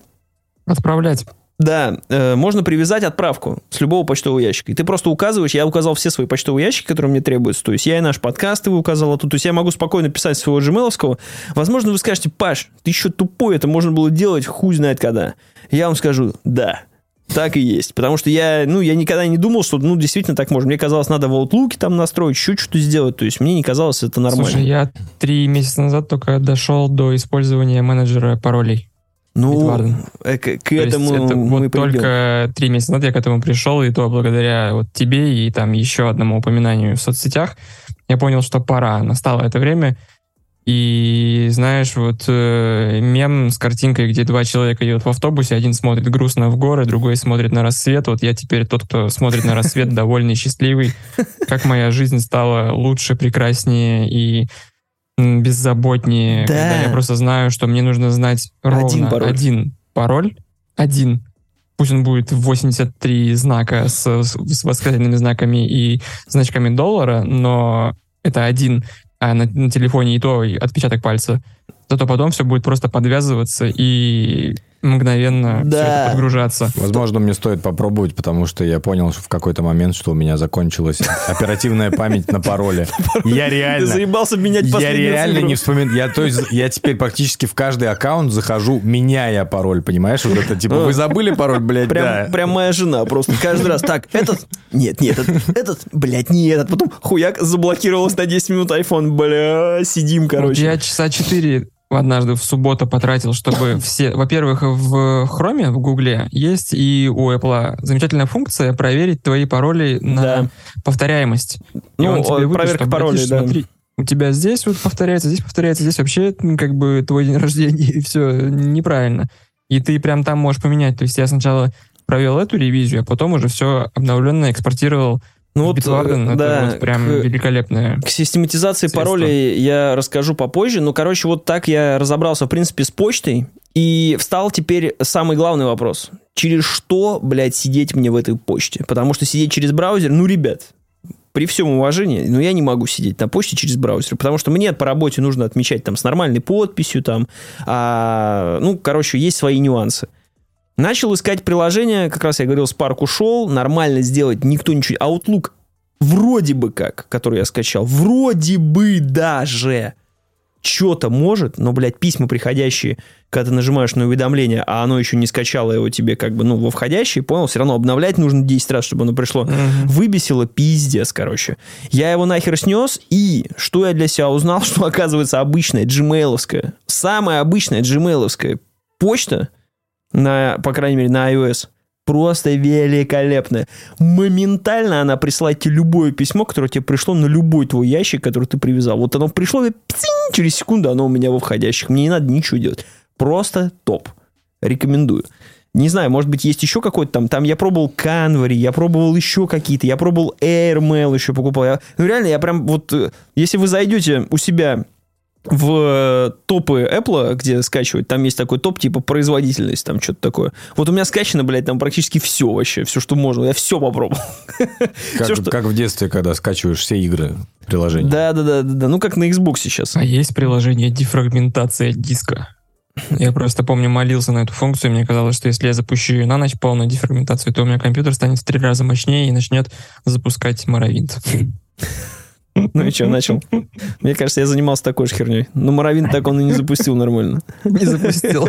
Отправлять. Да, э, можно привязать отправку с любого почтового ящика. И ты просто указываешь, я указал все свои почтовые ящики, которые мне требуются. То есть я и наш подкаст его указал оттуда. То есть я могу спокойно писать своего gmail Возможно, вы скажете, Паш, ты еще тупой, это можно было делать хуй знает когда. Я вам скажу, да, так и есть. Потому что я, ну, я никогда не думал, что, ну, действительно так можно. Мне казалось, надо в Outlook там настроить, еще что-то сделать. То есть мне не казалось это нормально. Слушай, я три месяца назад только дошел до использования менеджера паролей. Ну, э, к, к То есть этому это мы вот придем. только три месяца назад я к этому пришел, и то благодаря вот тебе и там еще одному упоминанию в соцсетях я понял, что пора, настало это время. И знаешь, вот э, мем с картинкой, где два человека едут в автобусе, один смотрит грустно в горы, другой смотрит на рассвет. Вот я теперь тот, кто смотрит на рассвет, довольный, счастливый. Как моя жизнь стала лучше, прекраснее и беззаботнее, Да. когда я просто знаю, что мне нужно знать ровно Один пароль. один пароль, один. Пусть он будет в 83 знака с, с- с восклицательными знаками и значками доллара, но это один, а на, на телефоне и то и отпечаток пальца. Зато потом все будет просто подвязываться и мгновенно Да. все это подгружаться. Возможно, мне стоит попробовать, потому что я понял что в какой-то момент, что у меня закончилась оперативная память на пароле. Я Ты реально... заебался менять Я реально не вспоминаю. Я, то есть, я теперь практически в каждый аккаунт захожу, меняя пароль, понимаешь? Вот это типа, вы забыли пароль, блядь, Прям, да. прям моя жена просто каждый раз. Так, этот... Нет, нет, этот, этот, блядь, не этот. Потом хуяк заблокировалась на 10 минут iPhone. Бля, сидим, Вот короче. я часа 4 однажды в субботу потратил, чтобы все... Во-первых, в Chrome, в Гугле есть и у Apple замечательная функция проверить твои пароли на Да. повторяемость. И Ну, он тебе выдаст, проверка что, паролей, да. смотри, у тебя здесь вот повторяется, здесь повторяется, здесь вообще как бы твой день рождения, и все неправильно. И ты прям там можешь поменять. То есть я сначала провел эту ревизию, а потом уже все обновленно экспортировал Ну вот, Bitwarden э, это да, вот прям к- великолепная. К систематизации Средства. паролей я расскажу попозже. Ну, короче, вот так я разобрался, в принципе, с почтой. И встал теперь самый главный вопрос. Через что, блядь, сидеть мне в этой почте? Потому что сидеть через браузер, ну, ребят, при всем уважении, но я не могу сидеть на почте через браузер, потому что мне по работе нужно отмечать там с нормальной подписью, там, а, ну, короче, есть свои нюансы. Начал искать приложение, как раз я говорил, Spark ушел, нормально сделать, никто ничего... Outlook вроде бы как, который я скачал, вроде бы даже что-то может, но, блядь, письма приходящие, когда ты нажимаешь на уведомление, а оно еще не скачало его тебе как бы, ну, во входящий, понял, все равно обновлять нужно 10 раз, чтобы оно пришло. Мгм. Выбесило пиздец, короче. Я его нахер снес, и что я для себя узнал, что оказывается обычная gmail самая обычная gmail почта, на, по крайней мере, на iOS, просто великолепная. Моментально она присылает тебе любое письмо, которое тебе пришло на любой твой ящик, который ты привязал. Вот оно пришло, и пцинь, через секунду оно у меня во входящих. Мне не надо ничего делать. Просто топ. Рекомендую. Не знаю, может быть, есть еще какой-то там. Там я пробовал Canva, я пробовал еще какие-то. Я пробовал Airmail еще покупал. Я- ну, реально, я прям вот... э, Если вы зайдете у себя в э, топы Apple, где скачивать, там есть такой топ, типа производительность, там что-то такое. Вот у меня скачано, блядь, там практически все вообще, все, что можно. Я все попробовал. Как, Всё, что- как в детстве, когда скачиваешь все игры приложения. Да, да, да, да, да. Ну, как на Xbox сейчас. А есть приложение дефрагментация диска. Я просто помню, молился на эту функцию, и мне казалось, что если я запущу ее на ночь полную дефрагментацию, то у меня компьютер станет в три раза мощнее и начнет запускать Моровинт. Ну и что, начал? Мне кажется, я занимался такой же херней. Но Моровин так он и не запустил нормально. Не запустил.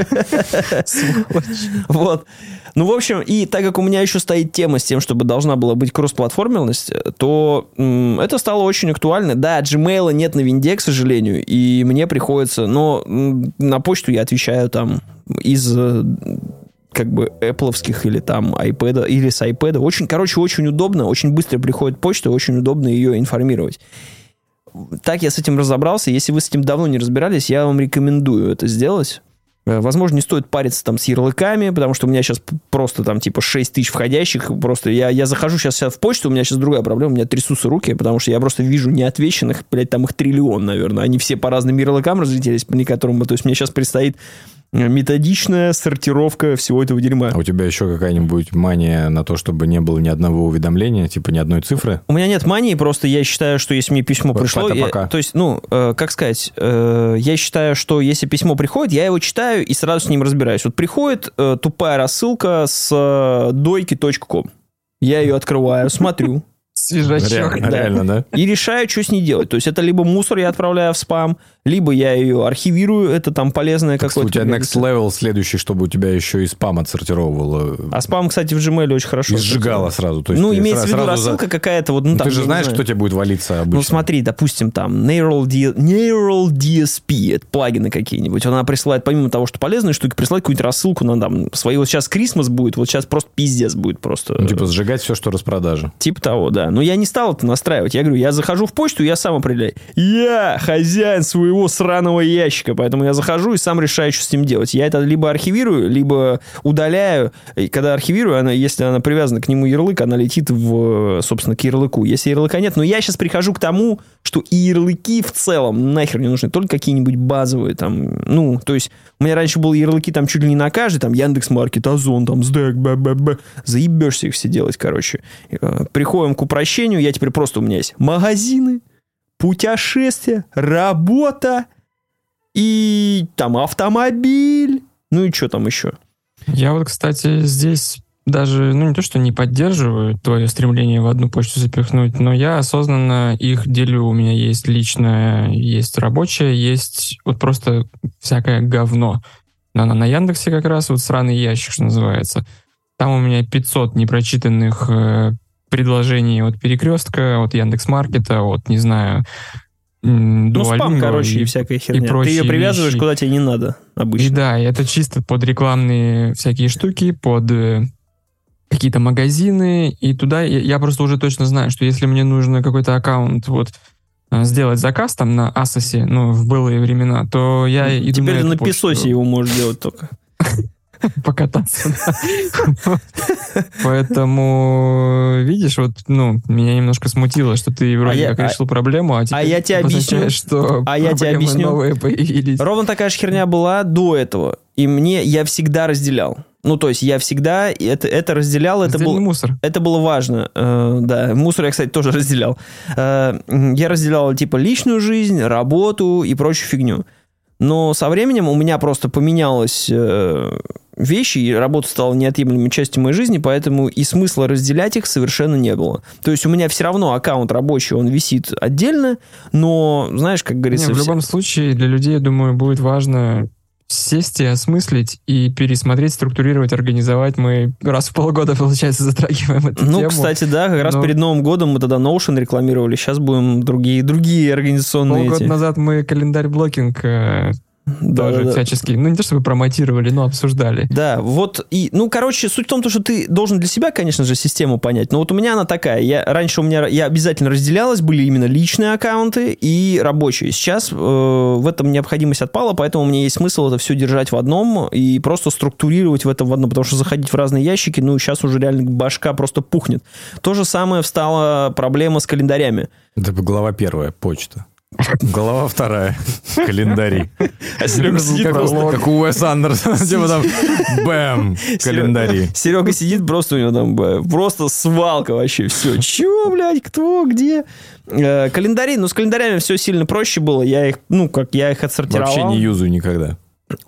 Вот. Ну, в общем, и так как у меня еще стоит тема с тем, чтобы должна была быть кроссплатформенность, то это стало очень актуально. Да, Gmail нет на винде, к сожалению, и мне приходится... Но на почту я отвечаю там из э, как бы Apple'овских или там iPad, или с iPad. Очень, короче, очень удобно, очень быстро приходит почта, очень удобно ее информировать. Так я с этим разобрался. Если вы с этим давно не разбирались, я вам рекомендую это сделать. Э, Возможно, не стоит париться там с ярлыками, потому что у меня сейчас просто там типа 6 тысяч входящих. Просто я, я захожу сейчас в почту, у меня сейчас другая проблема, у меня трясутся руки, потому что я просто вижу неотвеченных, блядь, там их триллион, наверное. Они все по разным ярлыкам разлетелись, по некоторым. То есть мне сейчас предстоит методичная сортировка всего этого дерьма. А у тебя еще какая-нибудь мания на то, чтобы не было ни одного уведомления, типа ни одной цифры? У меня нет мании, просто я считаю, что если мне письмо пришло... это я- пока. то есть, ну, э, как сказать, э, я считаю, что если письмо приходит, я его читаю и сразу с ним разбираюсь. Вот приходит э, тупая рассылка с э, дойки.ком. Я ее открываю, смотрю Свежачок. Реально, да. реально, да? и решаю, что с ней делать. То есть это либо мусор я отправляю в спам, либо я ее архивирую, это там полезное У какое-то... тебя next level следующий, чтобы у тебя еще и спам отсортировывало. А спам, кстати, в Gmail очень хорошо. и сжигало сразу. То есть ну, имеется в виду сразу за- рассылка какая-то, вот, ну, Ну, там, ты же знаешь, знаю. что тебе будет валиться обычно. Ну, смотри, допустим, там Neural, D- Neural DSP, это плагины какие-нибудь. Она присылает, помимо того, что полезные штуки, присылает какую-нибудь рассылку на там свои. Вот сейчас Крисмас будет, вот сейчас просто пиздец будет просто. Ну, типа сжигать все, что распродажа. Типа того, да. Но я не стал это настраивать. Я говорю, я захожу в почту, я сам определяю. Я хозяин своего сраного ящика, поэтому я захожу и сам решаю, что с ним делать. Я это либо архивирую, либо удаляю. И когда архивирую, она, если она привязана к нему ярлык, она летит в, собственно, к ярлыку. Если ярлыка нет, но я сейчас прихожу к тому, что и ярлыки в целом нахер не нужны, только какие-нибудь базовые там, ну, то есть у меня раньше были ярлыки там чуть ли не на каждый, там Яндекс.Маркет, Озон, там СДЭК, б-б-б. Заебешься их все делать, короче. Э, Приходим к упрощению, я теперь просто у меня есть магазины, путешествия, работа и там автомобиль, ну и что там еще? Я вот, кстати, здесь даже, ну не то, что не поддерживаю твое стремление в одну почту запихнуть, но я осознанно их делю. У меня есть личное, есть рабочее, есть вот просто всякое говно. На, на, на Яндексе как раз вот сраный ящик, что называется. Там у меня 500 непрочитанных э, предложений от Перекрестка, от Яндекс.Маркета, от, не знаю, Ну, спам, короче, и, и- всякая херня. Ты прочие ее привязываешь вещи. куда тебе не надо и обычно. да, и это чисто под рекламные всякие штуки, под э, какие-то магазины, и туда я, я просто уже точно знаю, что если мне нужно какой-то аккаунт вот э, сделать заказ там на Асосе, ну, в былые времена, то я иду Теперь на ты песосе его можешь делать только. покататься. Поэтому, видишь, вот, ну, меня немножко смутило, что ты вроде я- как а- решил проблему, а теперь я тебе объясню. что А я тебе объясню. новые появились. Ровно такая же херня была до этого. И мне, я всегда разделял. Ну, то есть я всегда это, это разделял, это был... мусор. Это было важно, э, да. Мусор я, кстати, тоже разделял. Э, я разделял, типа, личную жизнь, работу и прочую фигню. Но со временем у меня просто поменялось э, вещи, и работа стала неотъемлемой частью моей жизни, поэтому и смысла разделять их совершенно не было. То есть у меня все равно аккаунт рабочий, он висит отдельно, но, знаешь, как Не, говорится... в все- любом случае, для людей, я думаю, будет важно сесть и осмыслить и пересмотреть, структурировать, организовать. Мы раз в полгода, получается, затрагиваем эту Ну, тему. кстати, да, как раз Но- перед Новым годом мы тогда Notion рекламировали, сейчас будем другие, другие организационные Полгода эти. назад мы календарь-блокинг э, Да, тоже да, всячески, ну не то чтобы промотировали, но обсуждали. Да, вот и, ну, короче, суть в том, то, что ты должен для себя, конечно же, систему понять. Но вот у меня она такая. Я раньше у меня я обязательно разделялась, были именно личные аккаунты и рабочие. Сейчас э, в этом необходимость отпала, поэтому мне есть смысл это все держать в одном и просто структурировать в этом в одном, потому что заходить в разные ящики, ну, сейчас уже реально башка просто пухнет. То же самое встала проблема с календарями. Это глава первая, почта. Глава вторая, календари. А Серега сидит как просто- лор. Как у Уэс Андерсона, типа там, бэм, календари. Серега сидит, просто у него там просто свалка вообще. Все. Чего, блядь, кто, где? Э, календари, ну, с календарями все сильно проще было. Я их, ну, как я их отсортировал. Вообще не юзаю никогда.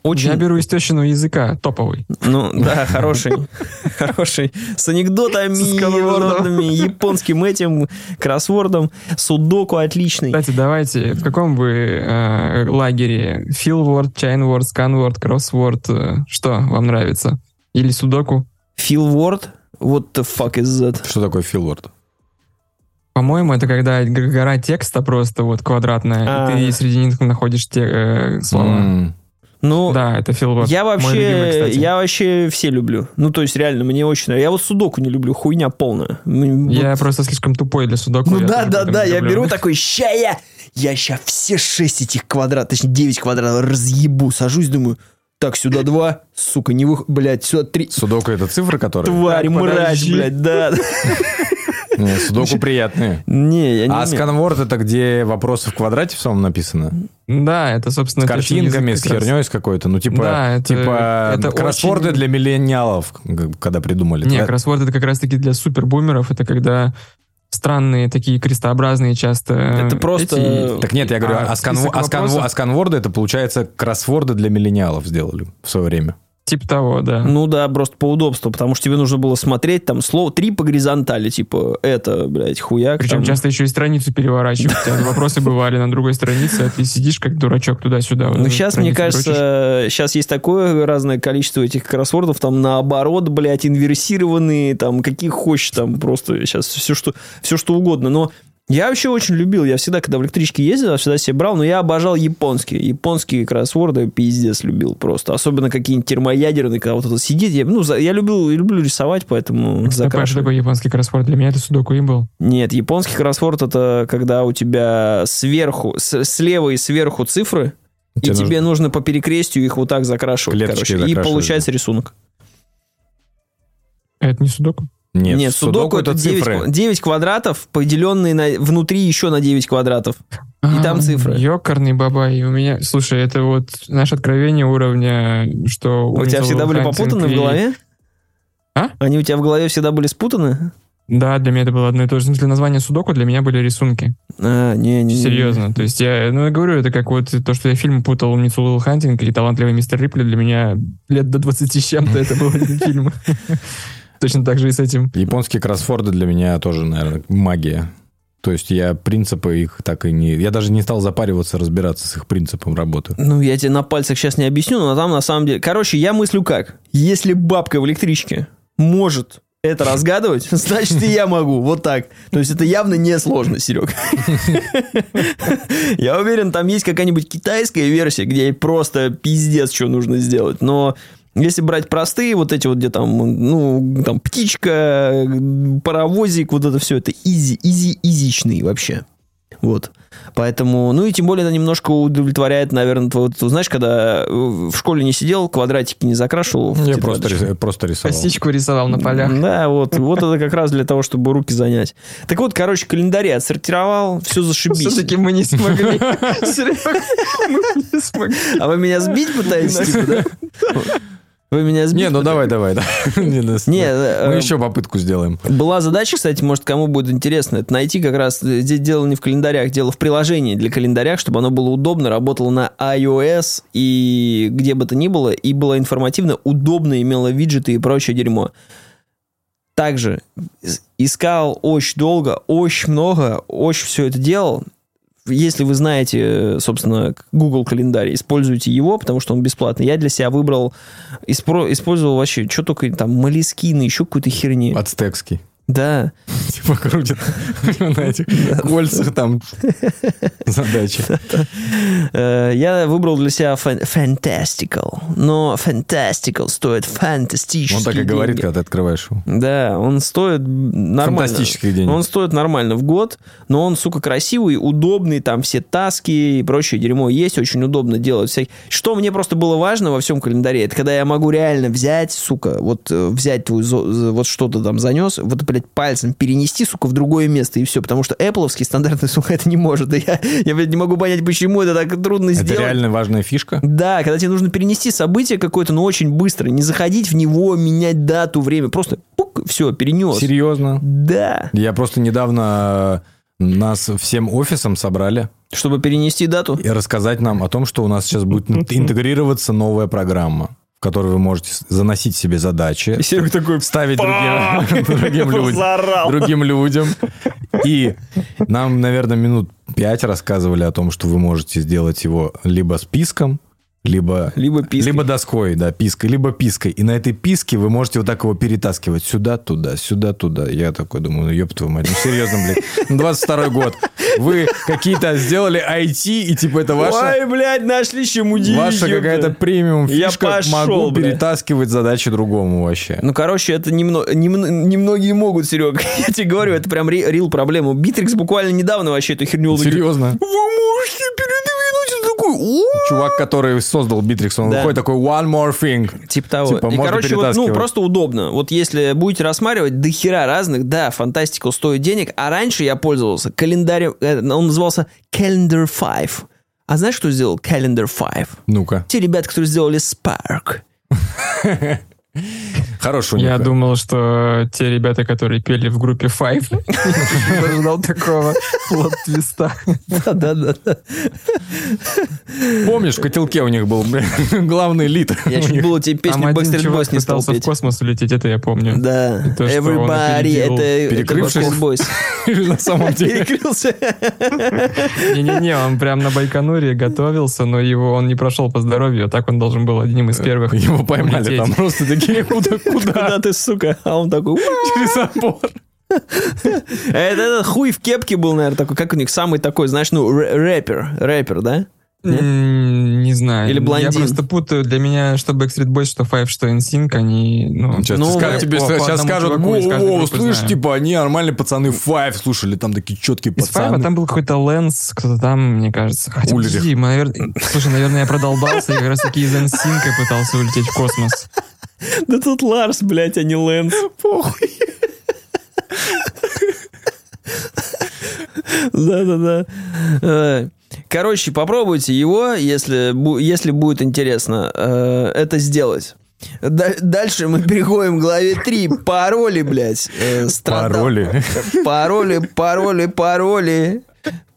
Очень, Я беру из тещиного языка, топовый. ну, да, хороший. Хороший. С анекдотами, японским этим, кроссвордом. Судоку отличный. Кстати, давайте, в каком вы э, лагере? Филворд, Чайнворд, Сканворд, Кроссворд, что вам нравится? Или Судоку? Филворд. What the fuck is that? Что такое филворд? По-моему, это когда гора текста просто вот квадратная, А. и ты среди них находишь те э, слова. Ну, Да, это Филворд. Я Мой любимый, вообще, кстати. я вообще все люблю. Ну, то есть, реально, мне очень нравится. Я вот судоку не люблю, хуйня полная. Я вот- просто слишком тупой для Судоку. Ну я да, да, да, я люблю. беру такой, ща я, я ща все шесть этих квадратов, точнее, девять квадратов разъебу, сажусь, думаю, так, сюда два, сука, не вы, блядь, сюда три. Судоку это цифры, которые? Тварь, Так, мразь, подожди. блядь, да. Не, Судоку приятные. Не, я не А сканворд это где вопросы в квадрате в самом написано? Да, это, собственно, С картинками, с херней с какой-то. Ну, типа, Да, это- типа это кроссворды очень- для миллениалов, когда придумали. Не, Твоя- кроссворд это как раз-таки для супербумеров. Это когда странные, такие крестообразные часто... Это просто- эти- Так нет, я говорю, А, а, сканво- а сканво- а сканворды это, получается, кроссворды для миллениалов сделали в свое время. Типа того, да. Ну да, просто по удобству, потому что тебе нужно было смотреть там слово три по горизонтали, типа это, блядь, хуяк. Причем там. часто еще и страницу переворачивают. Тебя вопросы бывали на другой странице, а ты сидишь как дурачок туда-сюда. Ну, сейчас, мне кажется, сейчас есть такое разное количество этих кроссвордов, там наоборот, блядь, инверсированные, там, какие хочешь, там, просто сейчас все что, все что угодно. Но я вообще очень любил, я всегда, когда в электричке ездил, я всегда себе брал, но я обожал японские. Японские кроссворды пиздец любил просто. Особенно какие-нибудь термоядерные, когда вот это сидит. Я, ну, за- я любил, люблю рисовать, поэтому Что закрашиваю. такое японский кроссворд? Для меня это судоку и был. Нет, японский кроссворд это когда у тебя сверху, с- слева и сверху цифры, и Тебе тебе нужно- нужно по перекрестию их вот так закрашивать, Клеточки короче, и получается ресунок. А это не судоку? Нет, судоку, это 9, цифры. 9 квадратов, поделенные на, внутри еще на 9 квадратов. И там цифры. Ёкарный бабай. И у меня... Слушай, это вот наше откровение уровня, что... У тебя всегда были попутаны в и- голове? А? Они у тебя в голове всегда были спутаны? Да, для меня это было одно и то же. В смысле, название судоку для меня были рисунки. А, не, не, не. Серьезно. То есть я, ну, я говорю, это как вот то, что я фильм путал Митсулу Хантинг и талантливый мистер Рипли, для меня лет до 20 с чем-то это был один фильм. Точно так же и с этим. Японские кроссворды для меня тоже, наверное, магия. То есть я принципы их так и не... Я даже не стал запариваться, разбираться с их принципом работы. Ну, я тебе на пальцах сейчас не объясню, но там на самом деле... Короче, я мыслю как? Если бабка в электричке может это разгадывать, значит и я могу. Вот так. То есть это явно не сложно, Серег. Я уверен, там есть какая-нибудь китайская версия, где просто пиздец, что нужно сделать. Но если брать простые, вот эти вот, где там, ну, там, птичка, паровозик, вот это все, это изи, изи, изичный вообще. Вот. Поэтому, ну и тем более это немножко удовлетворяет, наверное, вот, знаешь, когда э, в школе не сидел, квадратики не закрашивал. Я просто, рис- просто рисовал. Косичку рисовал на полях. Да, вот, вот это как раз для того, чтобы руки занять. Так вот, короче, календари отсортировал, все зашибись. Все-таки мы не смогли. Серег, мы не смогли. А вы меня сбить пытаетесь, типа, да? Вы меня сбить Не, ну давай, давай. да. Не, да, Не, Мы э, еще попытку сделаем. Была задача, кстати, может, кому будет интересно, это найти как раз, э, здесь дело не в календарях, дело в приложении для календаря, чтобы оно было удобно, работало на iOS и где бы то ни было, и было информативно, удобно, имело виджеты и прочее дерьмо. Также искал очень долго, очень много, очень все это делал. Если вы знаете, э, собственно, Google календарь, используйте его, потому что он бесплатный. Я для себя выбрал, испро- использовал вообще, что только там, Малискины, еще какую-то херни. Ацтекский. Да. Типа крутит на этих кольцах там задачи. Э, Я выбрал для себя Fantastical. Но Fantastical стоит фантастические Он так и говорит, деньги. когда ты открываешь его. Да, он стоит нормально. Фантастических денег. Он стоит нормально в год, но он, сука, красивый, удобный, там все таски и прочее дерьмо есть, очень удобно делать. всякие- Что мне просто было важно во всем календаре, это когда я могу реально взять, сука, вот э, взять твою, з- вот что-то там занес, вот, блядь, пальцем перенести, сука, в другое место и все, потому что Apple стандартный, сука, это не может. И я, я, блядь, не могу понять, почему это так трудно Это сделать. реально важная фишка. Да, когда тебе нужно перенести событие какое-то, но очень быстро, не заходить в него, менять дату, время, просто пук, все, перенес. Серьезно. Да. Я просто недавно э, нас всем офисом собрали Чтобы перенести дату. и рассказать нам о том, что у нас сейчас будет интегрироваться новая программа, в которой вы можете заносить себе задачи, Серега такой, ставить другим, другим людям, заорал. другим людям. И нам, наверное, минут пять рассказывали о том, что вы можете сделать его либо списком, либо, Либо пиской. либо доской, да, пиской, либо пиской. И на этой писке вы можете вот так его перетаскивать сюда-туда, сюда-туда. Я такой думаю, ну, ёб твою мать, ну, серьезно, блядь, ну, 22 год. Вы какие-то сделали IT, и типа это ваша... Ой, блядь, нашли чем удивить. Ваша какая-то премиум Я фишка, пошел, могу бля. перетаскивать задачи другому вообще. Ну, короче, это немного, немногие могут, Серега. Я тебе говорю, это прям real проблема. Bitrix буквально недавно вообще эту херню... Серьезно? Вы можете. «О!» Чувак, который создал Bitrix, он Да. выходит такой one more thing. Типа того. Типа, и, короче, вот, ну, просто удобно. Вот если будете рассматривать, до хера разных, да, Fantastical стоит денег, а раньше я пользовался календарем, э, он назывался Calendar 5. А знаешь, что сделал Calendar 5? Ну-ка. Те ребята, которые сделали Spark. Хороший у Я думал, что те ребята, которые пели в группе Five, ожидал такого плод-твиста. Да-да-да. Помнишь, в котелке у них был главный лит. Я чуть было тебе песню Backstreet Boys не стал пытался в петь. космос улететь, это я помню. Да. Everybody. Это Backstreet Boys. На самом деле. Перекрылся. Не-не-не, он прям на Байконуре готовился, но его он не прошел по здоровью, а так он должен был одним из первых Его поймали там просто такие, куда, Куда куда? ты, сука? А он такой... Через забор. Это этот хуй в кепке был, наверное, такой. Как у них самый такой, знаешь, ну, рэ- рэпер. Рэпер, да? Не знаю. Или блондин. Я просто путаю. Для меня, что Backstreet Boys, что Five, что NSYNC, они... Ну, Сейчас, Ну, скажут- тебе по- по сейчас скажут, чуваку из каждой «Во-во, группы слышь, знаю». типа, они нормальные пацаны Five слушали, там такие четкие Из Five, а пацаны. там был какой-то Лэнс, кто-то там, мне кажется. Хотя, подожди, наверное... Слушай, наверное, я продолбался и как раз таки из NSYNC пытался улететь в космос. Да тут Ларс, блядь, а не Лэнс. Похуй. Да-да-да. Короче, попробуйте его, если, если будет интересно э, это сделать. Да- Дальше мы переходим к главе 3. Пароли, блядь. Э, Пароли. Пароли, пароли, пароли.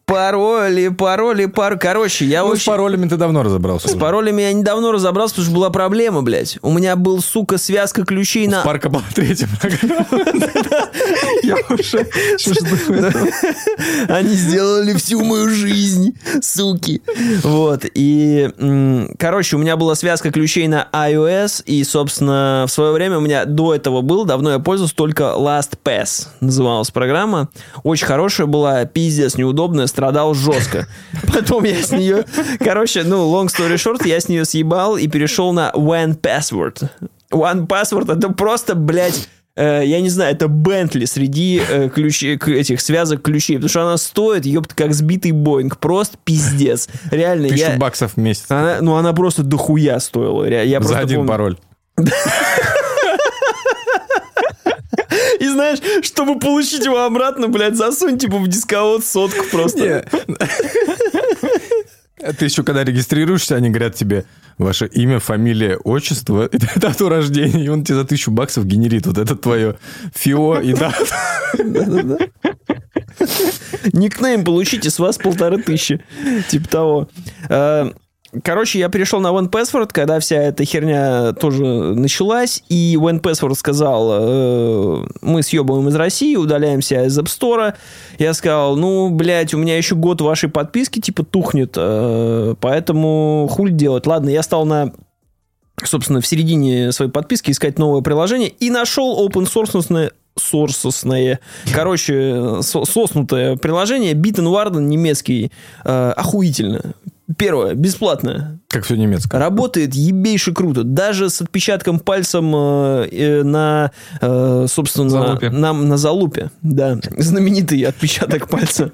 Пароли, пароли, пар... Короче, я Ну, с очень... паролями ты давно разобрался. С уже. паролями я недавно разобрался, потому что была проблема, блядь. У меня был, сука, связка ключей на... Парка третья программа. Я уже. Они сделали всю мою жизнь, суки. Вот, и, короче, у меня была связка ключей на iOS, и, собственно, в свое время у меня до этого был, давно я пользовался только LastPass, называлась программа. Очень хорошая была, пиздец, неудобная, страдал жестко. Потом я с нее, короче, ну, long story short, я с нее съебал и перешел на One Password. One Password это просто, блядь, э, я не знаю, это Бентли среди э, ключей, к- этих связок ключей, потому что она стоит, ёпта, как сбитый Боинг, просто пиздец. Реально, Тысячу я... баксов в месяц. Она, ну, она просто дохуя стоила. ре- Я За просто один помню. пароль. Знаешь, чтобы получить его обратно, блядь, засунь типа в дисковод сотку просто. Ты еще когда регистрируешься, они говорят тебе ваше имя, фамилия, отчество, и дату рождения, и он тебе за тысячу баксов генерит вот это твое ФИО и дату. Никнейм получите, с вас полторы тысячи. Типа того. Короче, я перешел на OnePassword, когда вся эта херня тоже началась, и OnePassword сказал, э, мы съебываем из России, удаляемся из App Store. Я сказал, ну, блядь, у меня еще год вашей подписки, типа, тухнет, э, поэтому хуй делать. Ладно, я стал на собственно, в середине своей подписки искать новое приложение и нашел open source сорсосное, короче, со- соснутое приложение Beaten Warden немецкий, э, охуительно. Первое, бесплатно. Как все немецкое. Работает ебейше круто. Даже с отпечатком пальцем э, э, на, э, собственно, Залупе. На, на залупе. Да, знаменитый отпечаток пальца.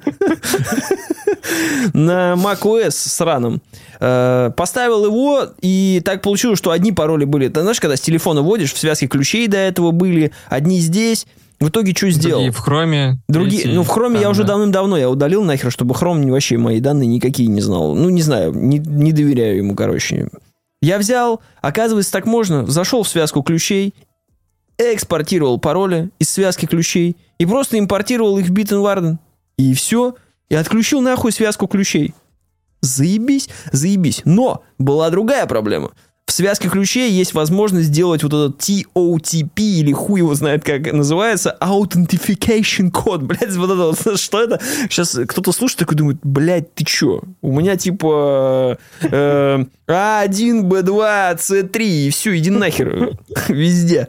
На macOS сраном. Э, Поставил его, и так получилось, что одни пароли были... Ты знаешь, когда с телефона вводишь, в связке ключей до этого были, одни здесь. В итоге что сделал? Другие в хроме. Другие, ну в хроме я уже да. давным-давно я удалил нахер, чтобы хром вообще мои данные никакие не знал. Ну не знаю, не, не доверяю ему, короче. Я взял, оказывается, так можно, зашел в связку ключей, экспортировал пароли из связки ключей и просто импортировал их в Bittenwarden. И все. И отключил нахуй связку ключей. Заебись, заебись. Но была другая проблема. В связке ключей есть возможность сделать вот этот TOTP, или хуй его знает, как называется, Authentication код. Блядь, вот это вот, что это? Сейчас кто-то слушает такой думает, блядь, ты чё? У меня типа э, А1, Б2, С3, и все, иди нахер. Везде.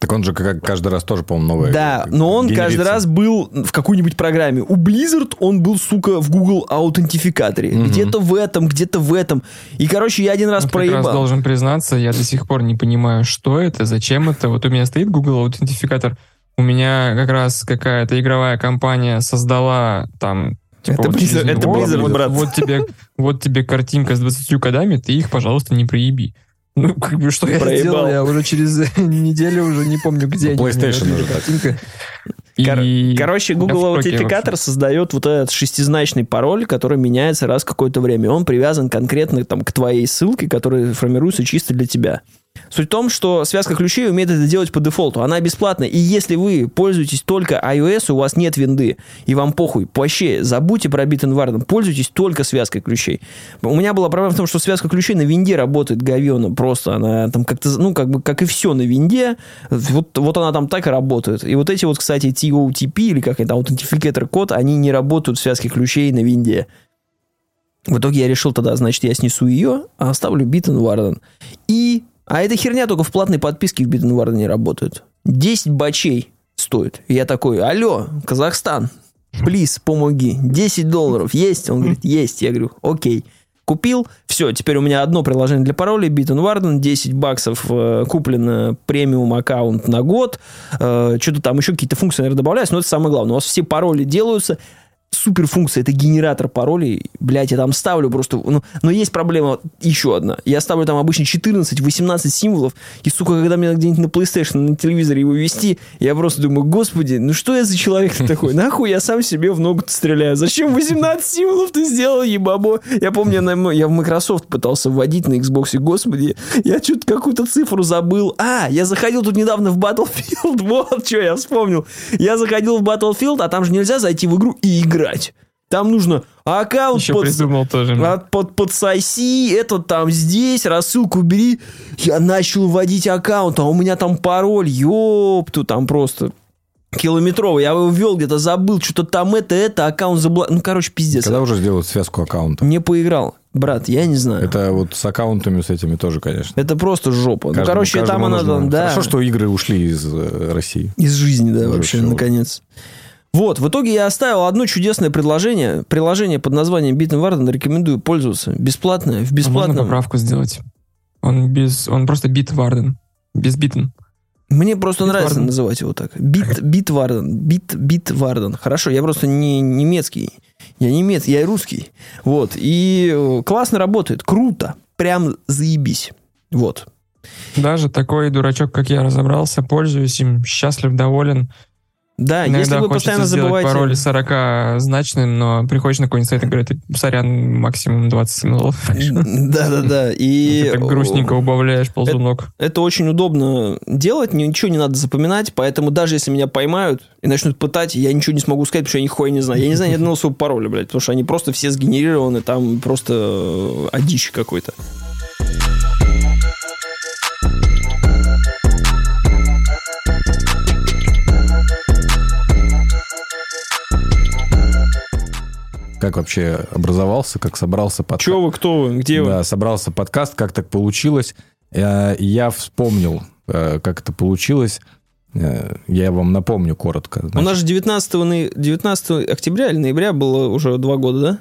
Так он же как каждый раз тоже, по-моему, новый. Да, но он каждый генерится. раз был в какой-нибудь программе. У Blizzard он был, сука, в Google аутентификаторе. Мгм. Где-то в этом, где-то в этом. И, короче, я один раз Ну, как раз проебал. должен признаться, я до сих пор не понимаю, что это, зачем это. Вот у меня стоит Google аутентификатор, у меня как раз какая-то игровая компания создала там... типа, Это вот Blizzard- это Blizzard, вот, брат. Вот тебе, вот тебе картинка с 20 кодами, ты их, пожалуйста, не проеби. Ну, как бы, что я Проебал. сделал, я уже через неделю уже не помню, где они. PlayStation уже картинка. Кор- И Короче, я Google аутентификатор создает вот этот шестизначный пароль, который меняется раз в какое-то время. Он привязан конкретно там, к твоей ссылке, которая формируется чисто для тебя. Суть в том, что связка ключей умеет это делать по дефолту. Она бесплатная. И если вы пользуетесь только iOS, у вас нет винды, и вам похуй, вообще забудьте про Bittenwarden, пользуйтесь только связкой ключей. У меня была проблема в том, что связка ключей на винде работает говёно просто. Она там как-то, ну, как бы, как и все на винде, вот, вот она там так и работает. И вот эти вот, кстати, TOTP, или как это, аутентификатор код, они не работают в связке ключей на винде. В итоге я решил тогда, значит, я снесу ее, а оставлю Bittenwarden. И... А эта херня только в платной подписке в Bittenwarden не работает. 10 бачей стоит. Я такой, алло, Казахстан, плиз, помоги. 10 долларов есть? Он говорит, есть. Я говорю, окей. Купил, все, теперь у меня одно приложение для паролей, Bittenwarden, 10 баксов э, куплено премиум аккаунт на год, э, что-то там еще какие-то функции, наверное, добавляются, но это самое главное. У вас все пароли делаются, супер функция, это генератор паролей. Блять, я там ставлю просто... Ну, но есть проблема еще одна. Я ставлю там обычно 14-18 символов, и, сука, когда мне где-нибудь на PlayStation, на телевизоре его вести, я просто думаю, господи, ну что я за человек такой? Нахуй я сам себе в ногу стреляю? Зачем 18 символов ты сделал, ебабо? Я помню, я, я в Microsoft пытался вводить на Xbox, господи, я что-то какую-то цифру забыл. А, я заходил тут недавно в Battlefield, вот что я вспомнил. Я заходил в Battlefield, а там же нельзя зайти в игру и играть. Там нужно аккаунт Еще под, придумал тоже. от- под, подсоси, это там здесь, рассылку бери. Я начал вводить аккаунт, а у меня там пароль, ёпту, там просто километровый. Я его ввел, где-то забыл, что-то там это, это, аккаунт заблокировал. Ну, короче, пиздец. Когда уже сделают связку аккаунта? Не поиграл. Брат, я не знаю. Это, Это вот с аккаунтами с этими тоже, конечно. просто жопа. ну, Каждому- короче, там она, нужно. там, да. Хорошо, что игры ушли из э, России. Из жизни, да, вообще, всё. наконец. Вот, в итоге я оставил одно чудесное предложение. Приложение под названием Bittenwarden рекомендую пользоваться. Бесплатное, в А можно бесплатном. поправку сделать? Он без, он просто Warden, без битен. Мне просто Бит нравится Warden. называть его так. Bit, Bit Warden. Bit, Bit Warden. Хорошо, я просто не немецкий. Я немец, я русский. Вот. И э, классно работает. Круто. Прям заебись. Вот. Даже такой дурачок, как я, разобрался, пользуюсь им, счастлив, доволен. Да, Иногда если вы постоянно забываете... пароль 40 значным, но приходишь на какой-нибудь сайт и говорят, сорян, максимум 20 символов. Да-да-да. И Ты так грустненько убавляешь ползунок. это очень удобно делать, ничего не надо запоминать, поэтому даже если меня поймают и начнут пытать, я ничего не смогу сказать, потому что я нихуя не знаю. Я не знаю ни одного своего пароля, блядь, потому что они просто все сгенерированы, там просто э, одище какой-то. Как вообще образовался, как собрался подкаст? Че вы, кто вы, где вы? Да, собрался подкаст, как так получилось. Э, Я вспомнил, э, как это получилось. Э, Я вам напомню коротко. У нас же 19, ноя- 19 октября или ноября было уже два года, да?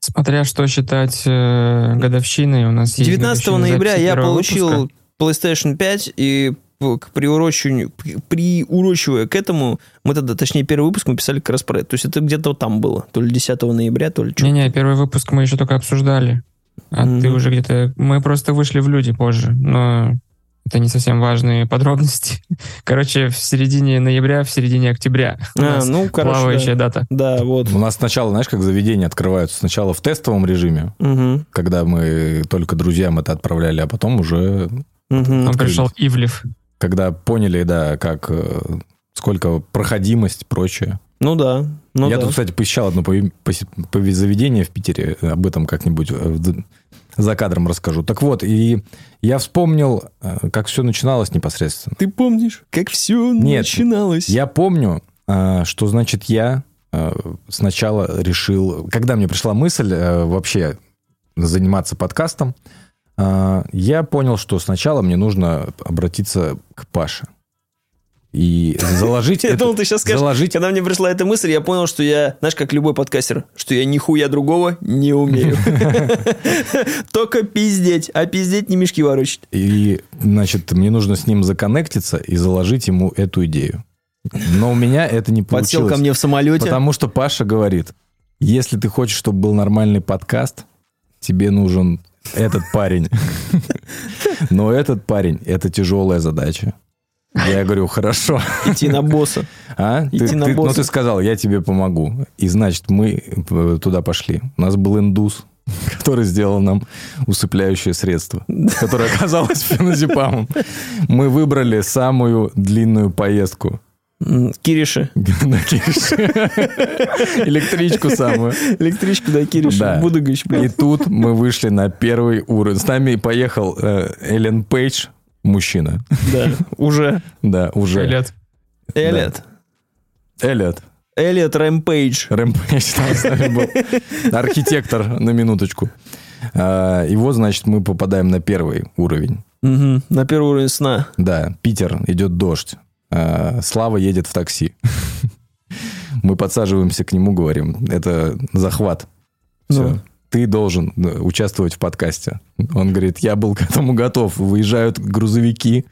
Смотря что считать э, годовщиной, у нас есть 19 годовщина ноября я получил выпуска. PlayStation 5, и к приурочиванию, приурочивая к этому, мы тогда, точнее, первый выпуск мы писали как раз про это. То есть это где-то вот там было. То ли 10 ноября, то ли что. Не-не, первый выпуск мы еще только обсуждали. А Мгм. ты уже где-то... Мы просто вышли в люди позже, но это не совсем важные подробности. Короче, в середине ноября, в середине октября. У А, нас ну, короче, плавающая да. дата. Да, вот. У нас сначала, знаешь, как заведения открываются. Сначала в тестовом режиме, Мгм, когда мы только друзьям это отправляли, а потом уже, мгм. Он пришел Ивлев. Когда поняли, да, как э, сколько проходимость и прочее. Ну да. Ну Я да. тут, кстати, посещал одно заведение в Питере, об этом как-нибудь э, за кадром расскажу. Так вот, и я вспомнил, э, как все начиналось непосредственно. Ты помнишь, как все Нет, начиналось? Я помню, что значит я сначала решил, когда мне пришла мысль вообще заниматься подкастом, я понял, что сначала мне нужно обратиться к Паше и заложить Я думал, ты сейчас скажешь, когда мне пришла эта мысль, я понял, что я, знаешь, как любой подкастер, что я нихуя другого не умею. Только пиздеть, а пиздеть не мешки ворочать. И, значит, мне нужно с ним законнектиться и заложить ему эту идею. Но у меня это не Подсел получилось. ко мне в самолете. Потому что Паша говорит, если ты хочешь, чтобы был нормальный подкаст, тебе нужен этот парень. Но этот парень – это тяжелая задача. Я говорю, хорошо. Идти на босса. А? Идти Ты- на ты- ну, босса. ты сказал, я тебе помогу. И, значит, мы э, туда пошли. У нас был индус, который сделал нам усыпляющее средство, которое оказалось феназепамом. Мы выбрали самую длинную поездку. Кириши. На Кириш. Электричку самую. Электричку, да, Кириши. Да. Будыгач, И блядь. тут мы вышли на первый уровень. С нами поехал э, Эллен Пейдж, мужчина. Да, уже. Да, уже. Лет. Эллиот. Эллиот. Эллиот Рэмпейдж. Рэмпейдж там с нами был. Архитектор, на минуточку. А, И вот, значит, мы попадаем на первый уровень. На первый уровень сна. Да, Питер, идет дождь. А, Слава едет в такси. Мы подсаживаемся к нему, говорим, это захват. Все. Ты должен участвовать в подкасте. Он говорит, я был к этому готов. Выезжают грузовики,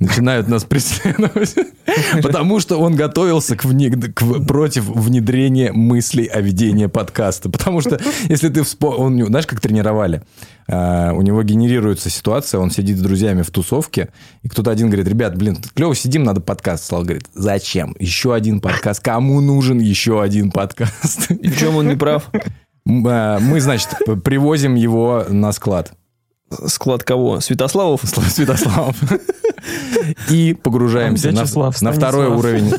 начинают нас преследовать. Потому что он готовился к вне- к против внедрения мыслей о ведении подкаста. Потому что, если ты вспомнил... Знаешь, как тренировали? А, У него генерируется ситуация, он сидит с друзьями в тусовке, и кто-то один говорит, ребят, блин, клево сидим, надо подкаст. Слава говорит, зачем? Еще один подкаст. Кому нужен еще один подкаст? И в чем он не прав? А, Мы, значит, привозим его на склад. Склад кого? Святославов? Святослав. И погружаемся на, на второй уровень.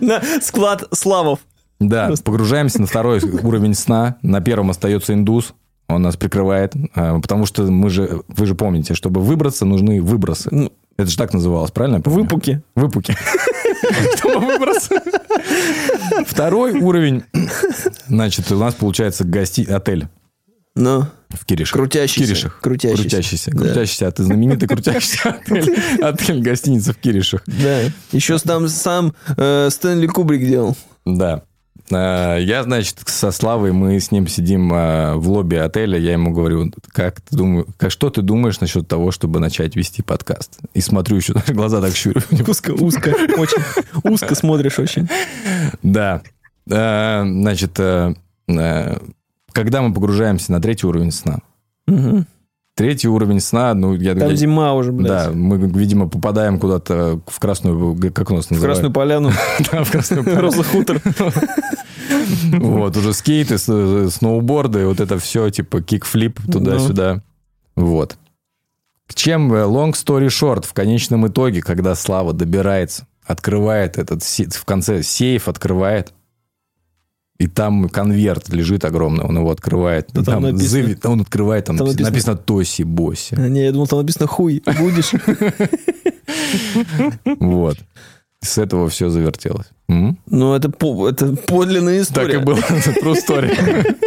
На склад Славов. Да, погружаемся на второй уровень сна. На первом остается индус. Он нас прикрывает. а, Потому что мы же, вы же помните, чтобы выбраться, нужны выбросы. Ну. Это же так называлось, правильно? Выпуки. Выпуки. Второй уровень. Значит, у нас получается гости... отель Ну, в Киришах. Крутящийся. В Киришах. Крутящийся. Крутящийся. Да. Крутящийся. А ты знаменитый крутящийся отель. Отель гостиница в Киришах. да. Еще там сам э, Стэнли Кубрик делал. Да. Э, Я, значит, со Славой, мы с ним сидим э, в лобби отеля, я ему говорю, как ты думаешь, как, что ты думаешь насчет того, чтобы начать вести подкаст? И смотрю еще, глаза так щурю. Узко, узко, очень узко смотришь очень. Да. Э, Значит, когда мы погружаемся на третий уровень сна, третий уровень сна, ну, я... Там я- зима уже, блядь. Да, мы, видимо, попадаем куда-то в красную, как у нас В называют? Красную Поляну. Да, в красную поляну. Роза хутор. Вот, уже скейты, сноуборды, вот это все, типа кикфлип туда-сюда. Вот. К чем э, long story short, в конечном итоге, когда Слава добирается, открывает этот, в конце сейф открывает, и там конверт лежит огромный, он его открывает. Да там написано- зави- он открывает, там, там написано, написано- написано Тоси Боси. А, Не, я думал, там написано хуй. Будешь? Вот. С этого все завертелось. М? Ну, это по- это подлинная Так и история. было. True story.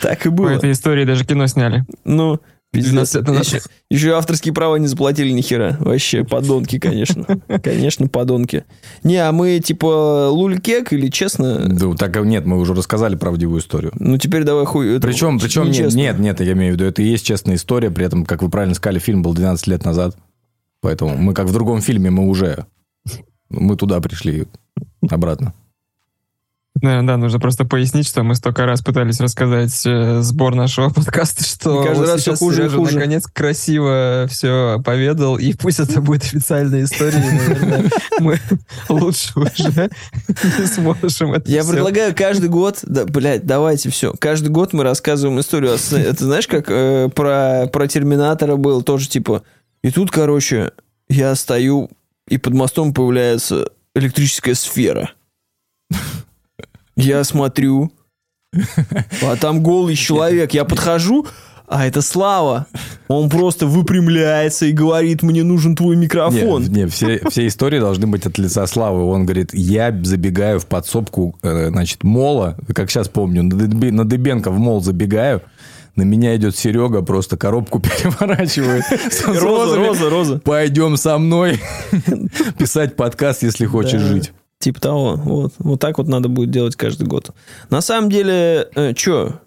Так и По было. этой истории даже кино сняли. Ну, пиздец. 12 лет назад. Еще, еще и авторские права не заплатили ни хера. Вообще, подонки, конечно. Конечно, подонки. Не, а мы типа лулькек или честно? Да, так нет, мы уже рассказали правдивую историю. Ну, теперь давай хуй. это Причем, причем нет, нет, нет, я имею в виду, это и есть честная история, при этом, как вы правильно сказали, фильм был 12 лет назад. Поэтому мы как в другом фильме, мы уже, мы туда пришли обратно. Наверное, да, нужно просто пояснить, что мы столько раз пытались рассказать э, сбор нашего подкаста, что И каждый вот раз сейчас хуже и Сережа хуже. наконец красиво все поведал, и пусть это будет официальной историей, наверное, мы лучше уже не сможем это Я предлагаю каждый год, да, блядь, давайте все. Каждый год мы рассказываем историю. сне. Это знаешь, как э, про, про Терминатора был тоже типа. И тут, короче, я стою, и под мостом появляется электрическая сфера. Я смотрю, а там голый человек. Я подхожу, а это Слава. Он просто выпрямляется и говорит, мне нужен твой микрофон. Не, не, все, все истории должны быть от лица Славы. Он говорит, я забегаю в подсобку, э, значит, мола, как сейчас помню, на Дыбенко в мол забегаю, на меня идет Серега, просто коробку переворачивает. Роза, роза, роза. Пойдем со мной писать подкаст, если хочешь жить. Типа того. Вот. Вот так вот надо будет делать каждый год. На самом деле, э, что,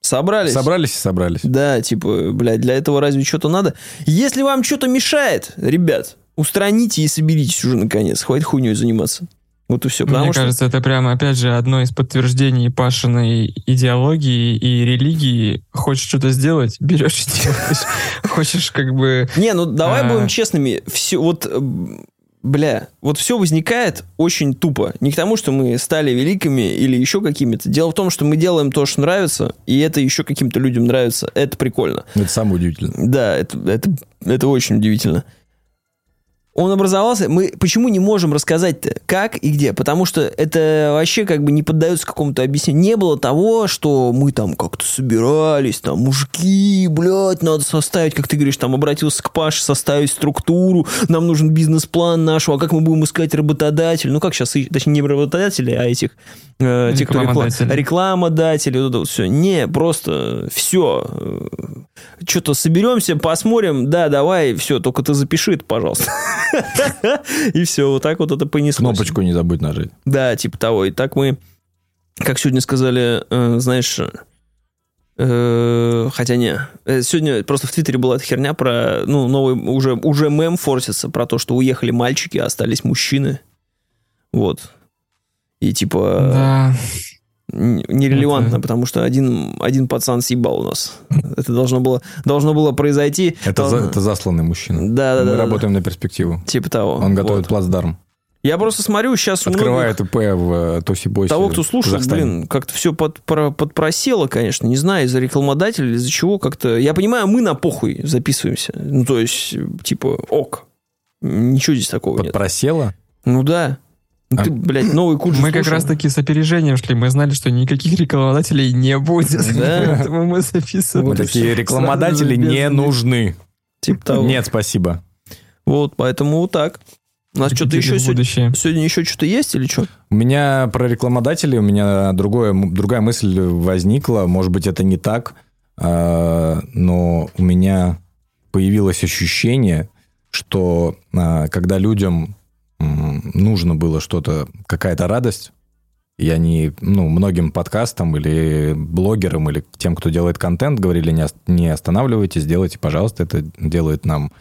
собрались? Собрались и собрались. Да, типа, блядь, для этого разве что-то надо? Если вам что-то мешает, ребят, устраните и соберитесь уже наконец. Хватит хуйней заниматься. Вот и все. Потому Мне что... кажется, это прямо, опять же, одно из подтверждений Пашиной идеологии и религии. Хочешь что-то сделать, берешь и делаешь. Хочешь как бы... Не, ну давай А. будем честными. Все, вот, э, бля, вот все возникает очень тупо. Не к тому, что мы стали великими или еще какими-то. Дело в том, что мы делаем то, что нравится, и это еще каким-то людям нравится. Это прикольно. Это самое удивительное. Да, это, это, это очень удивительно. Он образовался. Мы почему не можем рассказать-то, как и где? Потому что это вообще как бы не поддается какому-то объяснению. Не было того, что мы там как-то собирались, там, мужики, блядь, надо составить, как ты говоришь, там, обратился к Паше, составить структуру, нам нужен бизнес-план наш, а как мы будем искать работодателя? Ну, как сейчас, точнее, не работодателей, а этих, э, кто Рекламодателей. рекламодатели, вот это вот все. Не, просто все. Что-то соберемся, посмотрим, да, давай, все, только ты запиши это, пожалуйста. И все, вот так вот это понеслось. Кнопочку не забудь нажать. Да, типа того. И так мы, как сегодня сказали, э, знаешь, э, хотя не, э, сегодня просто в Твиттере была эта херня про, ну, новый, уже, уже мем форсится про то, что уехали мальчики, а остались мужчины. Вот. И типа Да, нерелевантно, Это- потому что один, один пацан съебал у нас. Это должно было, должно было произойти. Это, за- это засланный мужчина. Да, да, Мы да, да. работаем на перспективу. Типа того. Он готовит Вот. плацдарм. Я просто смотрю, сейчас у многих- Открывает ИП в э, Тоси Бойсе. Того, кто слушает, Казахстане. блин, как-то все под, про- подпросело, конечно. Не знаю, из-за рекламодателя или из-за чего как-то. Я понимаю, мы на похуй записываемся. Ну, то есть, типа, ок. Ничего здесь такого нет. Подпросела? Ну да. Ну, А- Ты, блядь, новый курс мы как раз таки с опережением шли. Мы знали, что никаких рекламодателей не будет. Да. Поэтому мы записывали. Мы такие рекламодатели не нужны. Типа того. Нет, спасибо. Вот, поэтому вот так. У нас что-то еще сегодня, сегодня еще что-то есть или что? У меня про рекламодателей, у меня другое, другая мысль возникла. Может быть, это не так, а, но у меня появилось ощущение, что а, когда людям нужно было что-то, какая-то радость, И они, ну, многим подкастам или блогерам, или тем, кто делает контент, говорили, не, не останавливайтесь, делайте, пожалуйста, это делает нам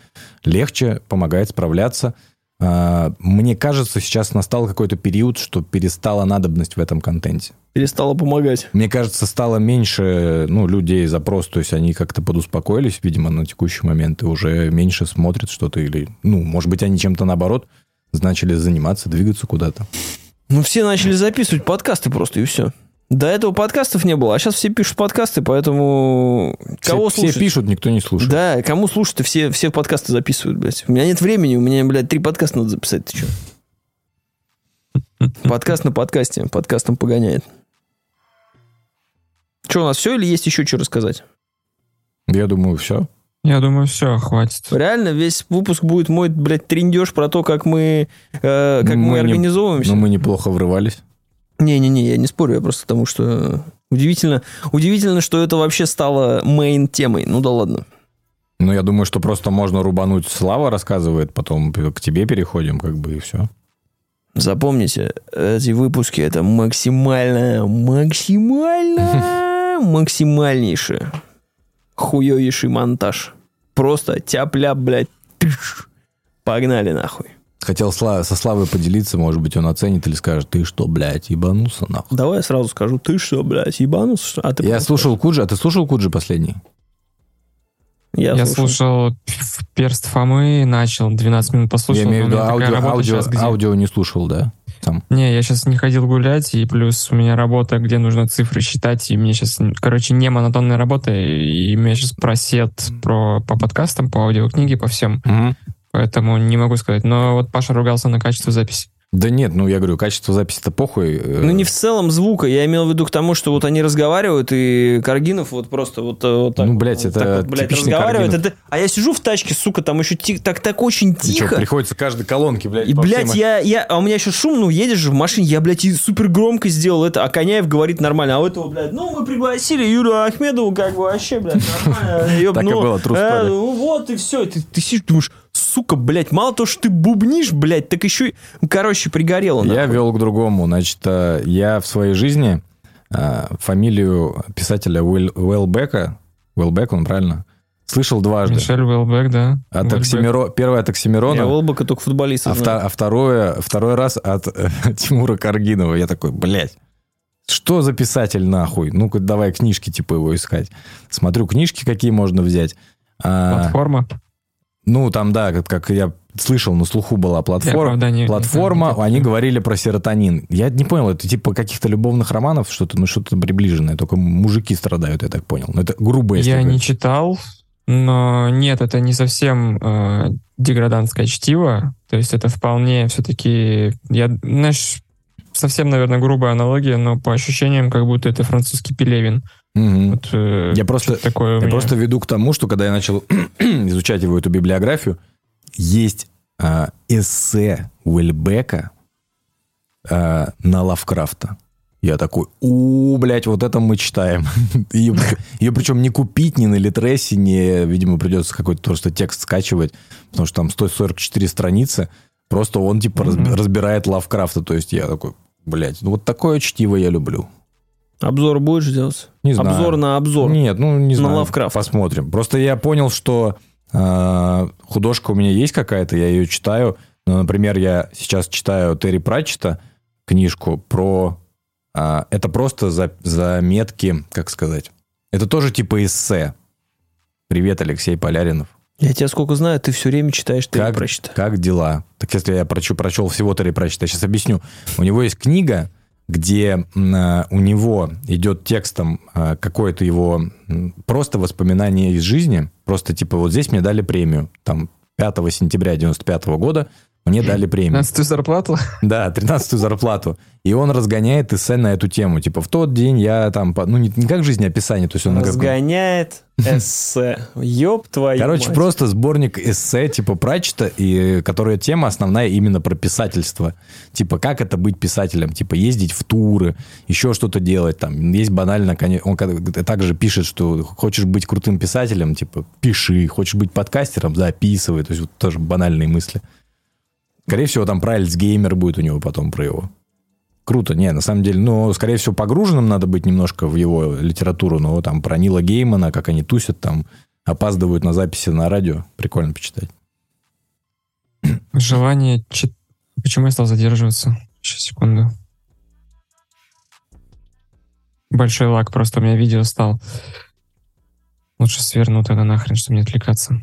легче, помогает справляться. А, Мне кажется, сейчас настал какой-то период, что перестала надобность в этом контенте. Перестала помогать. Мне кажется, стало меньше ну, людей запрос, то есть они как-то подуспокоились, видимо, на текущий момент, и уже меньше смотрят что-то, или, ну, может быть, они чем-то наоборот начали заниматься, двигаться куда-то. Ну, все начали записывать подкасты просто, и все. До этого подкастов не было, а сейчас все пишут подкасты, поэтому кого все, слушать? все пишут, никто не слушает. Да, кому слушать-то все, все подкасты записывают, блядь. У меня нет времени, у меня, блядь, три подкаста надо записать, ты что? Подкаст на подкасте, подкастом погоняет. Что, у нас все или есть еще что рассказать? Я думаю, все. Я думаю, все, хватит. Реально, весь выпуск будет мой, блядь, триндеж про то, как мы, э, как мы, Мы не- организовываемся. Но мы неплохо врывались. Не-не-не, я не спорю, я просто потому что удивительно, удивительно, что это вообще стало мейн темой. Ну да ладно. Но я думаю, что просто можно рубануть. Слава рассказывает, потом к тебе переходим, как бы, и все. Запомните, эти выпуски это максимально, максимально, максимальнейший хуёвейший монтаж. Просто тяп-ляп, блядь. тыш. Погнали нахуй. Хотел со Славой поделиться, может быть, он оценит или скажет, ты что, блядь, ебанулся нахуй. Давай я сразу скажу, ты что, блядь, ебанулся? что? А ты Я слушал Куджи, а ты слушал Куджи последний? скажешь. Я, Я слушал. слушал «П- перст Фомы, начал 12 минут послушал. я имею в виду аудио, аудио, где- аудио не слушал, да? Сам. Не, я сейчас не ходил гулять, и плюс у меня работа, где нужно цифры считать, и мне сейчас, короче, не монотонная работа, и меня сейчас просед про, по подкастам, по аудиокниге, по всем, Мгм. поэтому не могу сказать. Но вот Паша ругался на качество записи. Да нет, ну я говорю, качество записи-то похуй. э, Ну, не в целом звука. Я имел в виду к тому, что вот они разговаривают, и Каргинов вот просто вот, э, вот так. Ну, блядь, вот это так вот, блядь, типичный разговаривает. Это- А я сижу в тачке, сука, там еще ти- так, так очень и чё, тихо. приходится каждой колонке, блядь, И, блядь, всем- я, я, а у меня еще шум, ну, едешь же в машине, я, блядь, и супер громко сделал это, а Коняев говорит нормально, а у этого, блядь, ну, мы пригласили Юрию Ахмедову, как бы, вообще, блядь, нормально. Так и ну, было, true э, ну, вот и все, ты сидишь, думаешь, сука, блядь, мало того, что ты бубнишь, блядь, так еще и, ну, короче, пригорело. Я нахуй. вел к другому. Значит, э, я в своей жизни э, фамилию писателя Уэлл- Уэлбека, Уэлбек, он правильно, слышал дважды. Мишель Уэлбек, да. От Уэлбек. Оксимиро... Первое от Я Оксимирона, Олбака только футболиста а, вта- а второе, второй раз от э, Тимура Каргинова. Я такой, блядь, что за писатель нахуй? Ну-ка, давай книжки типа его искать. Смотрю, книжки какие можно взять. А, Платформа. Ну, там, да, как, как я слышал, на слуху была платформа. оправдания- Платформа, Да, они да. говорили про серотонин. Я не понял, это типа каких-то любовных романов, что-то, ну, что-то приближенное. Только мужики страдают, я так понял. Но это грубо, если Я не читал, но нет, это не совсем э, деградантское чтиво. То есть это вполне все-таки, я, знаешь, совсем, наверное, грубая аналогия, но по ощущениям, как будто это французский Пелевин. Вот, э, Я просто- такое Я меня. просто веду к тому, что когда я начал изучать его эту библиографию, есть а, эссе Уэльбека а, на Лавкрафта. Я такой, у, блядь, вот это мы читаем. Ее, ее причем не купить ни на Литресе, ни, видимо, придется какой-то просто текст скачивать, потому что там 144 страницы. Просто он, типа, Мгм. разбирает Лавкрафта. То есть я такой, блядь, ну вот такое чтиво я люблю. Обзор будешь делать? Не знаю. Обзор на обзор. Нет, ну не На знаю. Лавкрафт. Посмотрим. Просто я понял, что э, художка у меня есть какая-то, я ее читаю. Ну, например, я сейчас читаю Терри Пратчета книжку про... э, это просто за- заметки, как сказать. Это тоже типа эссе. Привет, Алексей Поляринов. Я тебя сколько знаю, ты все время читаешь, ты Как, прочитай. как дела? Так если я прочу, прочел всего Терри Пратчета, я сейчас объясню. У него есть книга, где э, у него идет текстом э, какое-то его просто воспоминание из жизни. Просто типа вот здесь мне дали премию. Там 5 сентября 95 года мне дали премию. 15 зарплату? Да, 13-ю зарплату. И он разгоняет эссе на эту тему. Типа, в тот день я там... Ну, не, не как жизнеописание, то есть он... Разгоняет эссе. Ёб твою Короче, мать. просто сборник эссе типа Пратчета, и которая тема основная именно про писательство. Типа, как это быть писателем? Типа, ездить в туры, еще что-то делать. Там есть банально, он также пишет, что хочешь быть крутым писателем, типа, пиши. Хочешь быть подкастером, записывай. То есть, вот тоже банальные мысли. Скорее всего, там про Альцгеймер будет у него потом про его. Круто. Не, на самом деле, ну, скорее всего, погруженным надо быть немножко в его литературу, но там про Нила Геймана, как они тусят там, опаздывают на записи на радио. Прикольно почитать. Желание чит... Почему я стал задерживаться? Сейчас, секунду. Большой лак, просто у меня видео стал. Лучше сверну это нахрен, чтобы не отвлекаться.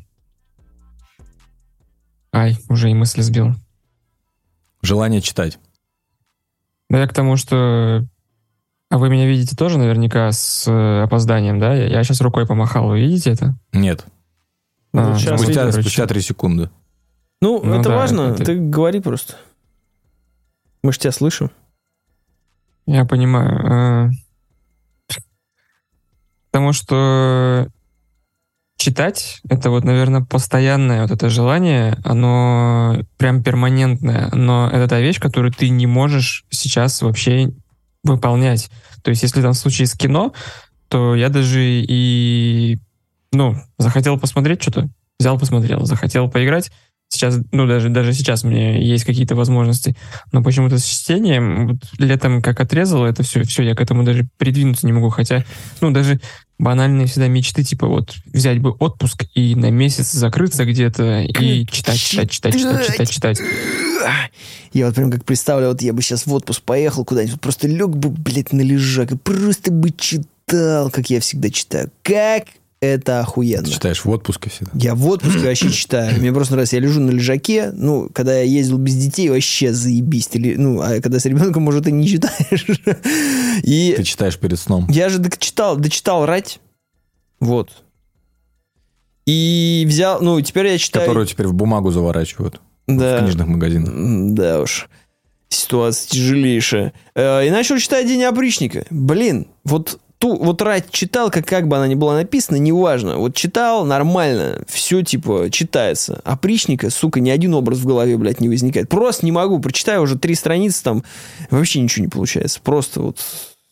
Ай, уже и мысли сбил. Желание читать. Да я к тому, что... А вы меня видите тоже наверняка с э, опозданием, да? Я, я сейчас рукой помахал, вы видите это? Нет. Ну, А, сейчас Спустя, короче. спустя три секунды. Ну, Ну это да, важно. это- Ты говори просто. Мы ж тебя слышим. Я понимаю. э, Потому что читать — это вот, наверное, постоянное вот это желание, оно прям перманентное, но это та вещь, которую ты не можешь сейчас вообще выполнять. То есть если там в случае с кино, то я даже и, ну, захотел посмотреть что-то, взял, посмотрел, захотел поиграть, сейчас, ну, даже, даже сейчас меня есть какие-то возможности, но почему-то с чтением вот летом как отрезало это все, все, я к этому даже придвинуться не могу, хотя, ну, даже банальные всегда мечты, типа вот взять бы отпуск и на месяц закрыться где-то и читать, читать, читать, читать, читать, читать. Я вот прям как представляю, вот я бы сейчас в отпуск поехал куда-нибудь, просто лег бы, блядь, на лежак и просто бы читал, как я всегда читаю. Как это охуенно. Ты читаешь в отпуске всегда. Я в отпуске вообще читаю. Мне просто нравится. Я лежу на лежаке. Ну, когда я ездил без детей, вообще заебись. Ты Ну, а когда с ребенком, может, и не читаешь. И Ты читаешь перед сном. я же дочитал, дочитал «Рать». Вот. И взял... Ну, теперь я читаю... Которую теперь в бумагу заворачивают Да. в книжных магазинах. Да уж. Ситуация тяжелейшая. Э, И начал читать День опричника. Блин, вот ту, вот рать читал, как, как бы она ни была написана, неважно. Вот читал нормально, все типа читается. Опричника, сука, ни один образ в голове, блядь, не возникает. Просто не могу. Прочитаю уже три страницы, там вообще ничего не получается. Просто вот...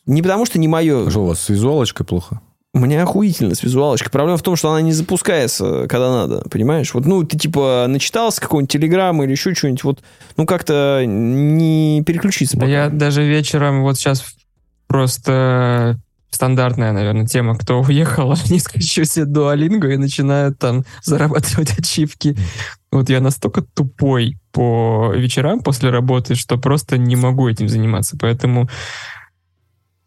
Не потому что не мое. Что у вас с визуалочкой плохо? У меня охуительно с визуалочкой. Проблема в том, что она не запускается, когда надо, понимаешь? Вот, ну, ты типа начитался какого-нибудь телеграммы или еще чего-нибудь, вот, ну, как-то не переключиться. Да пока. я даже вечером вот сейчас просто стандартная, наверное, тема, кто уехал, они скачу себе дуалингу и начинают там зарабатывать ачивки. Вот я настолько тупой по вечерам после работы, что просто не могу этим заниматься. Поэтому,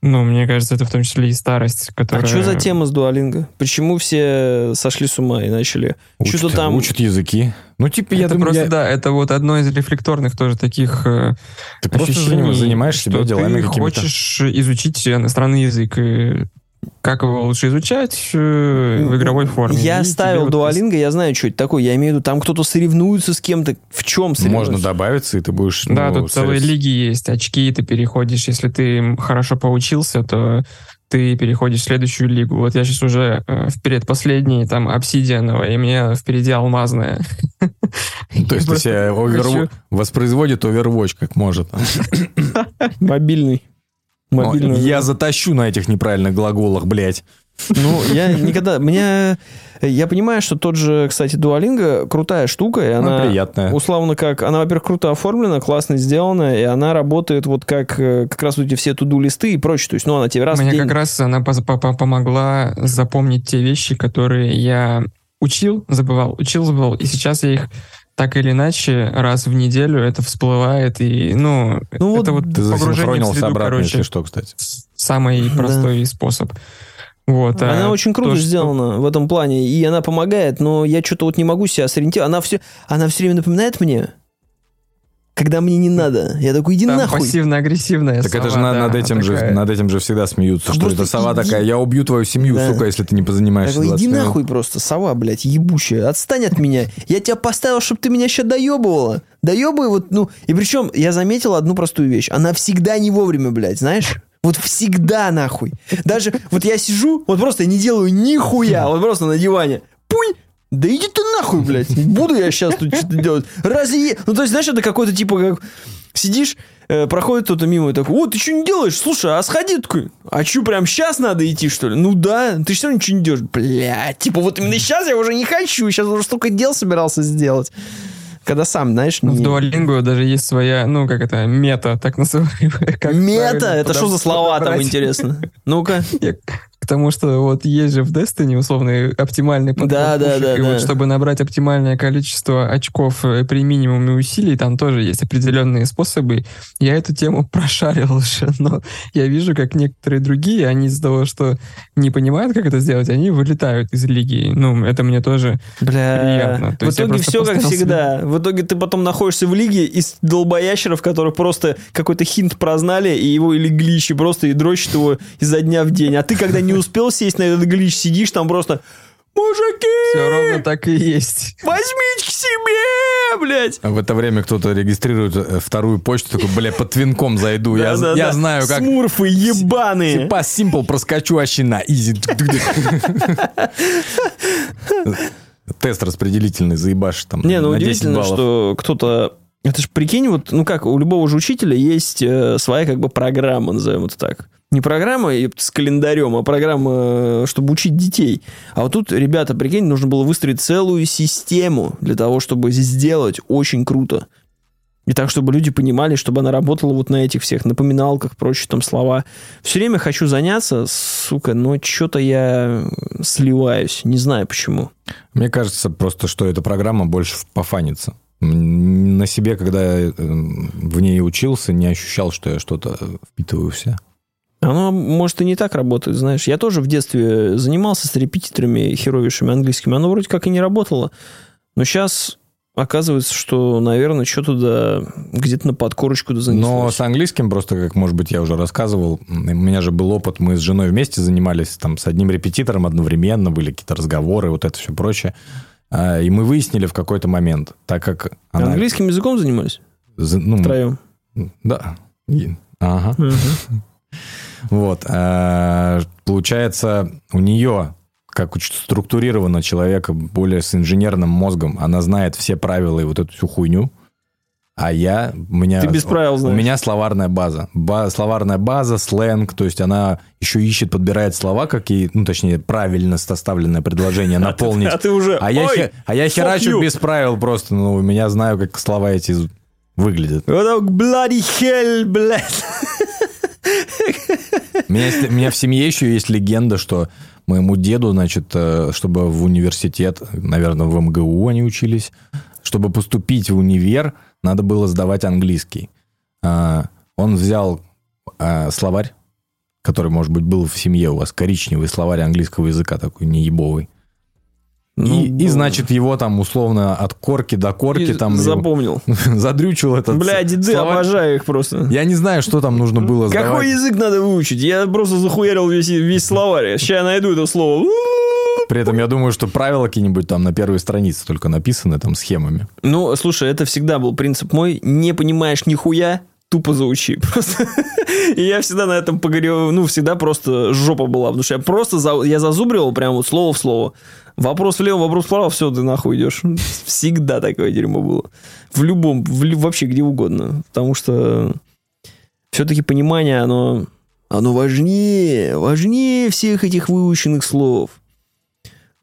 ну, мне кажется, это в том числе и старость, которая... А что за тема с дуалинга? Почему все сошли с ума и начали? Учат, Что-то там... учат языки. Ну, типа, я это думаю, просто, я- да, это вот одно из рефлекторных тоже таких э, ты просто ощущений, заним- занимаешь себя что делами ты какими-то. хочешь изучить иностранный язык. И как его лучше изучать э, в игровой форме. Я ставил вот дуалинга, я знаю, что это такое. Я имею в виду, там кто-то соревнуется с кем-то. В чем Можно соревнуются? добавиться, и ты будешь... Да, ну, тут целые соревс- лиги есть, очки, ты переходишь. Если ты хорошо поучился, то ты переходишь в следующую лигу. Вот я сейчас уже э, в предпоследней, там, обсидиановая, и мне впереди алмазная. То есть хочу- воспроизводит Overwatch как может. Мобильный. Мобильный. Ну, Я затащу на этих неправильных глаголах, блядь. Ну, я никогда... Меня... Я понимаю, что тот же, кстати, Дуалинга крутая штука, и Она она... приятная. Условно как, она, во-первых, круто оформлена, классно сделана, и она работает вот как э, как раз вот эти все туду-листы и прочее. То есть, ну, она тебе раз в Мне день... как раз она помогла запомнить те вещи, которые я учил, забывал, учил, забывал, и сейчас я их так или иначе раз в неделю это всплывает, и, ну, Ну это вот Ты погружение в среду, обратно, короче, если что, кстати. самый Да. простой способ. Вот, а Она очень круто то, что- сделана в этом плане, и она помогает, но я что-то вот не могу себя сориентировать. Она все, она все время напоминает мне, когда мне не надо. Я такой, иди Там нахуй. пассивно-агрессивная Так это же сова, на- да, над этим же, такая. над этим же всегда смеются, что просто это сова иди- такая, я убью твою семью, Да. сука, если ты не Я позанимаешься такой, 20 иди минут». нахуй просто, сова, блядь, ебучая. Отстань от меня. Я тебя поставил, чтобы ты меня сейчас доебывала. Доебывай вот, ну... И причем я заметил одну простую вещь. Она всегда не вовремя, блядь, знаешь? Вот всегда нахуй. Даже вот я сижу, вот просто не делаю нихуя, вот просто на диване. Пунь! Да иди ты нахуй, блядь. Буду я сейчас тут что-то делать. Разве... Ну, то есть, знаешь, это какой-то типа как... Сидишь, э, проходит кто-то мимо и такой, о, ты что не делаешь? Слушай, а сходи такой. А что, прям сейчас надо идти, что ли? Ну да, ты все равно ничего не делаешь. Блядь, типа вот именно сейчас я уже не хочу, сейчас уже столько дел собирался сделать. Когда сам, знаешь, Ну, В не... Duolingo даже есть своя, ну, как это, мета, так называемая. как Мета? Это что за слова там, подобрать. интересно? Ну-ка. Я К тому, что вот есть же в Destiny условный оптимальный подбор Да, да, да, и да. вот чтобы набрать оптимальное количество очков э, при минимуме усилий, там тоже есть определенные способы. Я эту тему прошарил уже, но я вижу, как некоторые другие, они из-за того, что не понимают, как это сделать, они вылетают из лиги. Ну, это мне тоже Бля. Приятно. То В итоге все как всегда. В итоге ты потом находишься в лиге из долбоящеров, которые просто какой-то хинт прознали, и его или глич, и просто и дрочат его изо дня в день. А ты, когда не успел сесть на этот глич, сидишь там просто Мужики, все ровно так и есть. возьмите к себе, блядь. А В это время кто-то регистрирует э, вторую почту, такой, бля, под твинком зайду. Я, Да-да-да. я знаю, как... Смурфы ебаные. Типа Simple проскочу вообще на изи. Тест распределительный заебашь там Не, ну на 10 удивительно, что кто-то... Это ж прикинь, вот, ну как, у любого же учителя есть э, своя как бы программа, назовем это так. Не программа с календарем, а программа, э, чтобы учить детей. А вот тут, ребята, прикинь, нужно было выстроить целую систему для того, чтобы сделать очень круто. И так, чтобы люди понимали, чтобы она работала вот на этих всех напоминалках, прочие там слова. Все время хочу заняться, сука, но что-то я сливаюсь. Не знаю почему. Мне кажется просто, что эта программа больше пофанится. На себе, когда я э, в ней учился, не ощущал, что я что-то впитываю в себя. Оно, может, и не так работает, знаешь. Я тоже в детстве занимался с репетиторами херовейшими английскими. Оно вроде как и не работало. Но сейчас оказывается, что, наверное, что-то да, где-то на подкорочку да Но занеслось. с английским просто, как, может быть, я уже рассказывал, у меня же был опыт, мы с женой вместе занимались там с одним репетитором одновременно, были какие-то разговоры, вот это все прочее. А, И мы выяснили в какой-то момент, так как она... Английским языком занимались? за- ну, Втроем. Да. Ага. Вот. а, Получается, у нее, как у структурированного человека, более с инженерным мозгом, она знает все правила и вот эту всю хуйню. А я, у меня... Ты без правил У знаешь. меня словарная база. Ба- словарная база, сленг, то есть она еще ищет, подбирает слова, какие, ну, точнее, правильно составленное предложение наполнить. А ты уже... А я, «Ой, хе- а херачу you». без правил просто, ну, у меня знаю, как слова эти выглядят. Bloody hell, блядь. Меня, у меня в семье еще есть легенда, что моему деду, значит, э, чтобы в университет, наверное, в МГУ они учились, чтобы поступить в универ, надо было сдавать английский. А, Он взял а, словарь, который, может быть, был в семье у вас, коричневый словарь английского языка, такой неебовый. Ну, и, и, значит, его там условно от корки до корки там Запомнил. задрючил этот Бля, деды, словарь. обожаю их просто. Я не знаю, что там нужно было сдавать. Какой язык надо выучить? Я просто захуярил весь, весь словарь. Сейчас я найду это слово. При этом я думаю, что правила какие-нибудь там на первой странице только написаны там схемами. Ну, слушай, это всегда был принцип мой. Не понимаешь нихуя, тупо заучи. Просто. И я всегда на этом погорел, ну, всегда просто жопа была. Потому что я просто, за- я зазубривал прям вот слово в слово. Вопрос влево, вопрос вправо, все, ты нахуй идешь. Всегда такое дерьмо было. В любом, в вообще где угодно. Потому что все-таки понимание, оно, оно важнее, важнее всех этих выученных слов.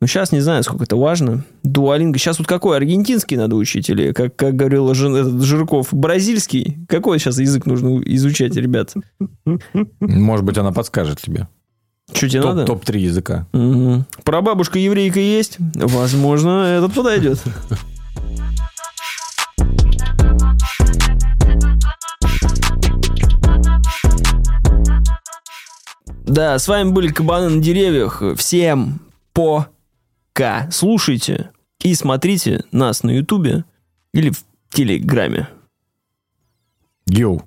Ну, сейчас не знаю, сколько это важно. Дуалинго. Сейчас вот какой? Аргентинский надо учить? Или, как, как говорил Жи- этот Жирков, бразильский? Какой сейчас язык нужно изучать, ребят? Может быть, она подскажет тебе. Что тебе надо? Топ- Топ-3 языка. Мгм. Прабабушка еврейка есть? Возможно, этот подойдет. Да, с вами были Кабаны на деревьях. Всем пока. Слушайте и смотрите нас на Ютубе или в Телеграме. Йоу.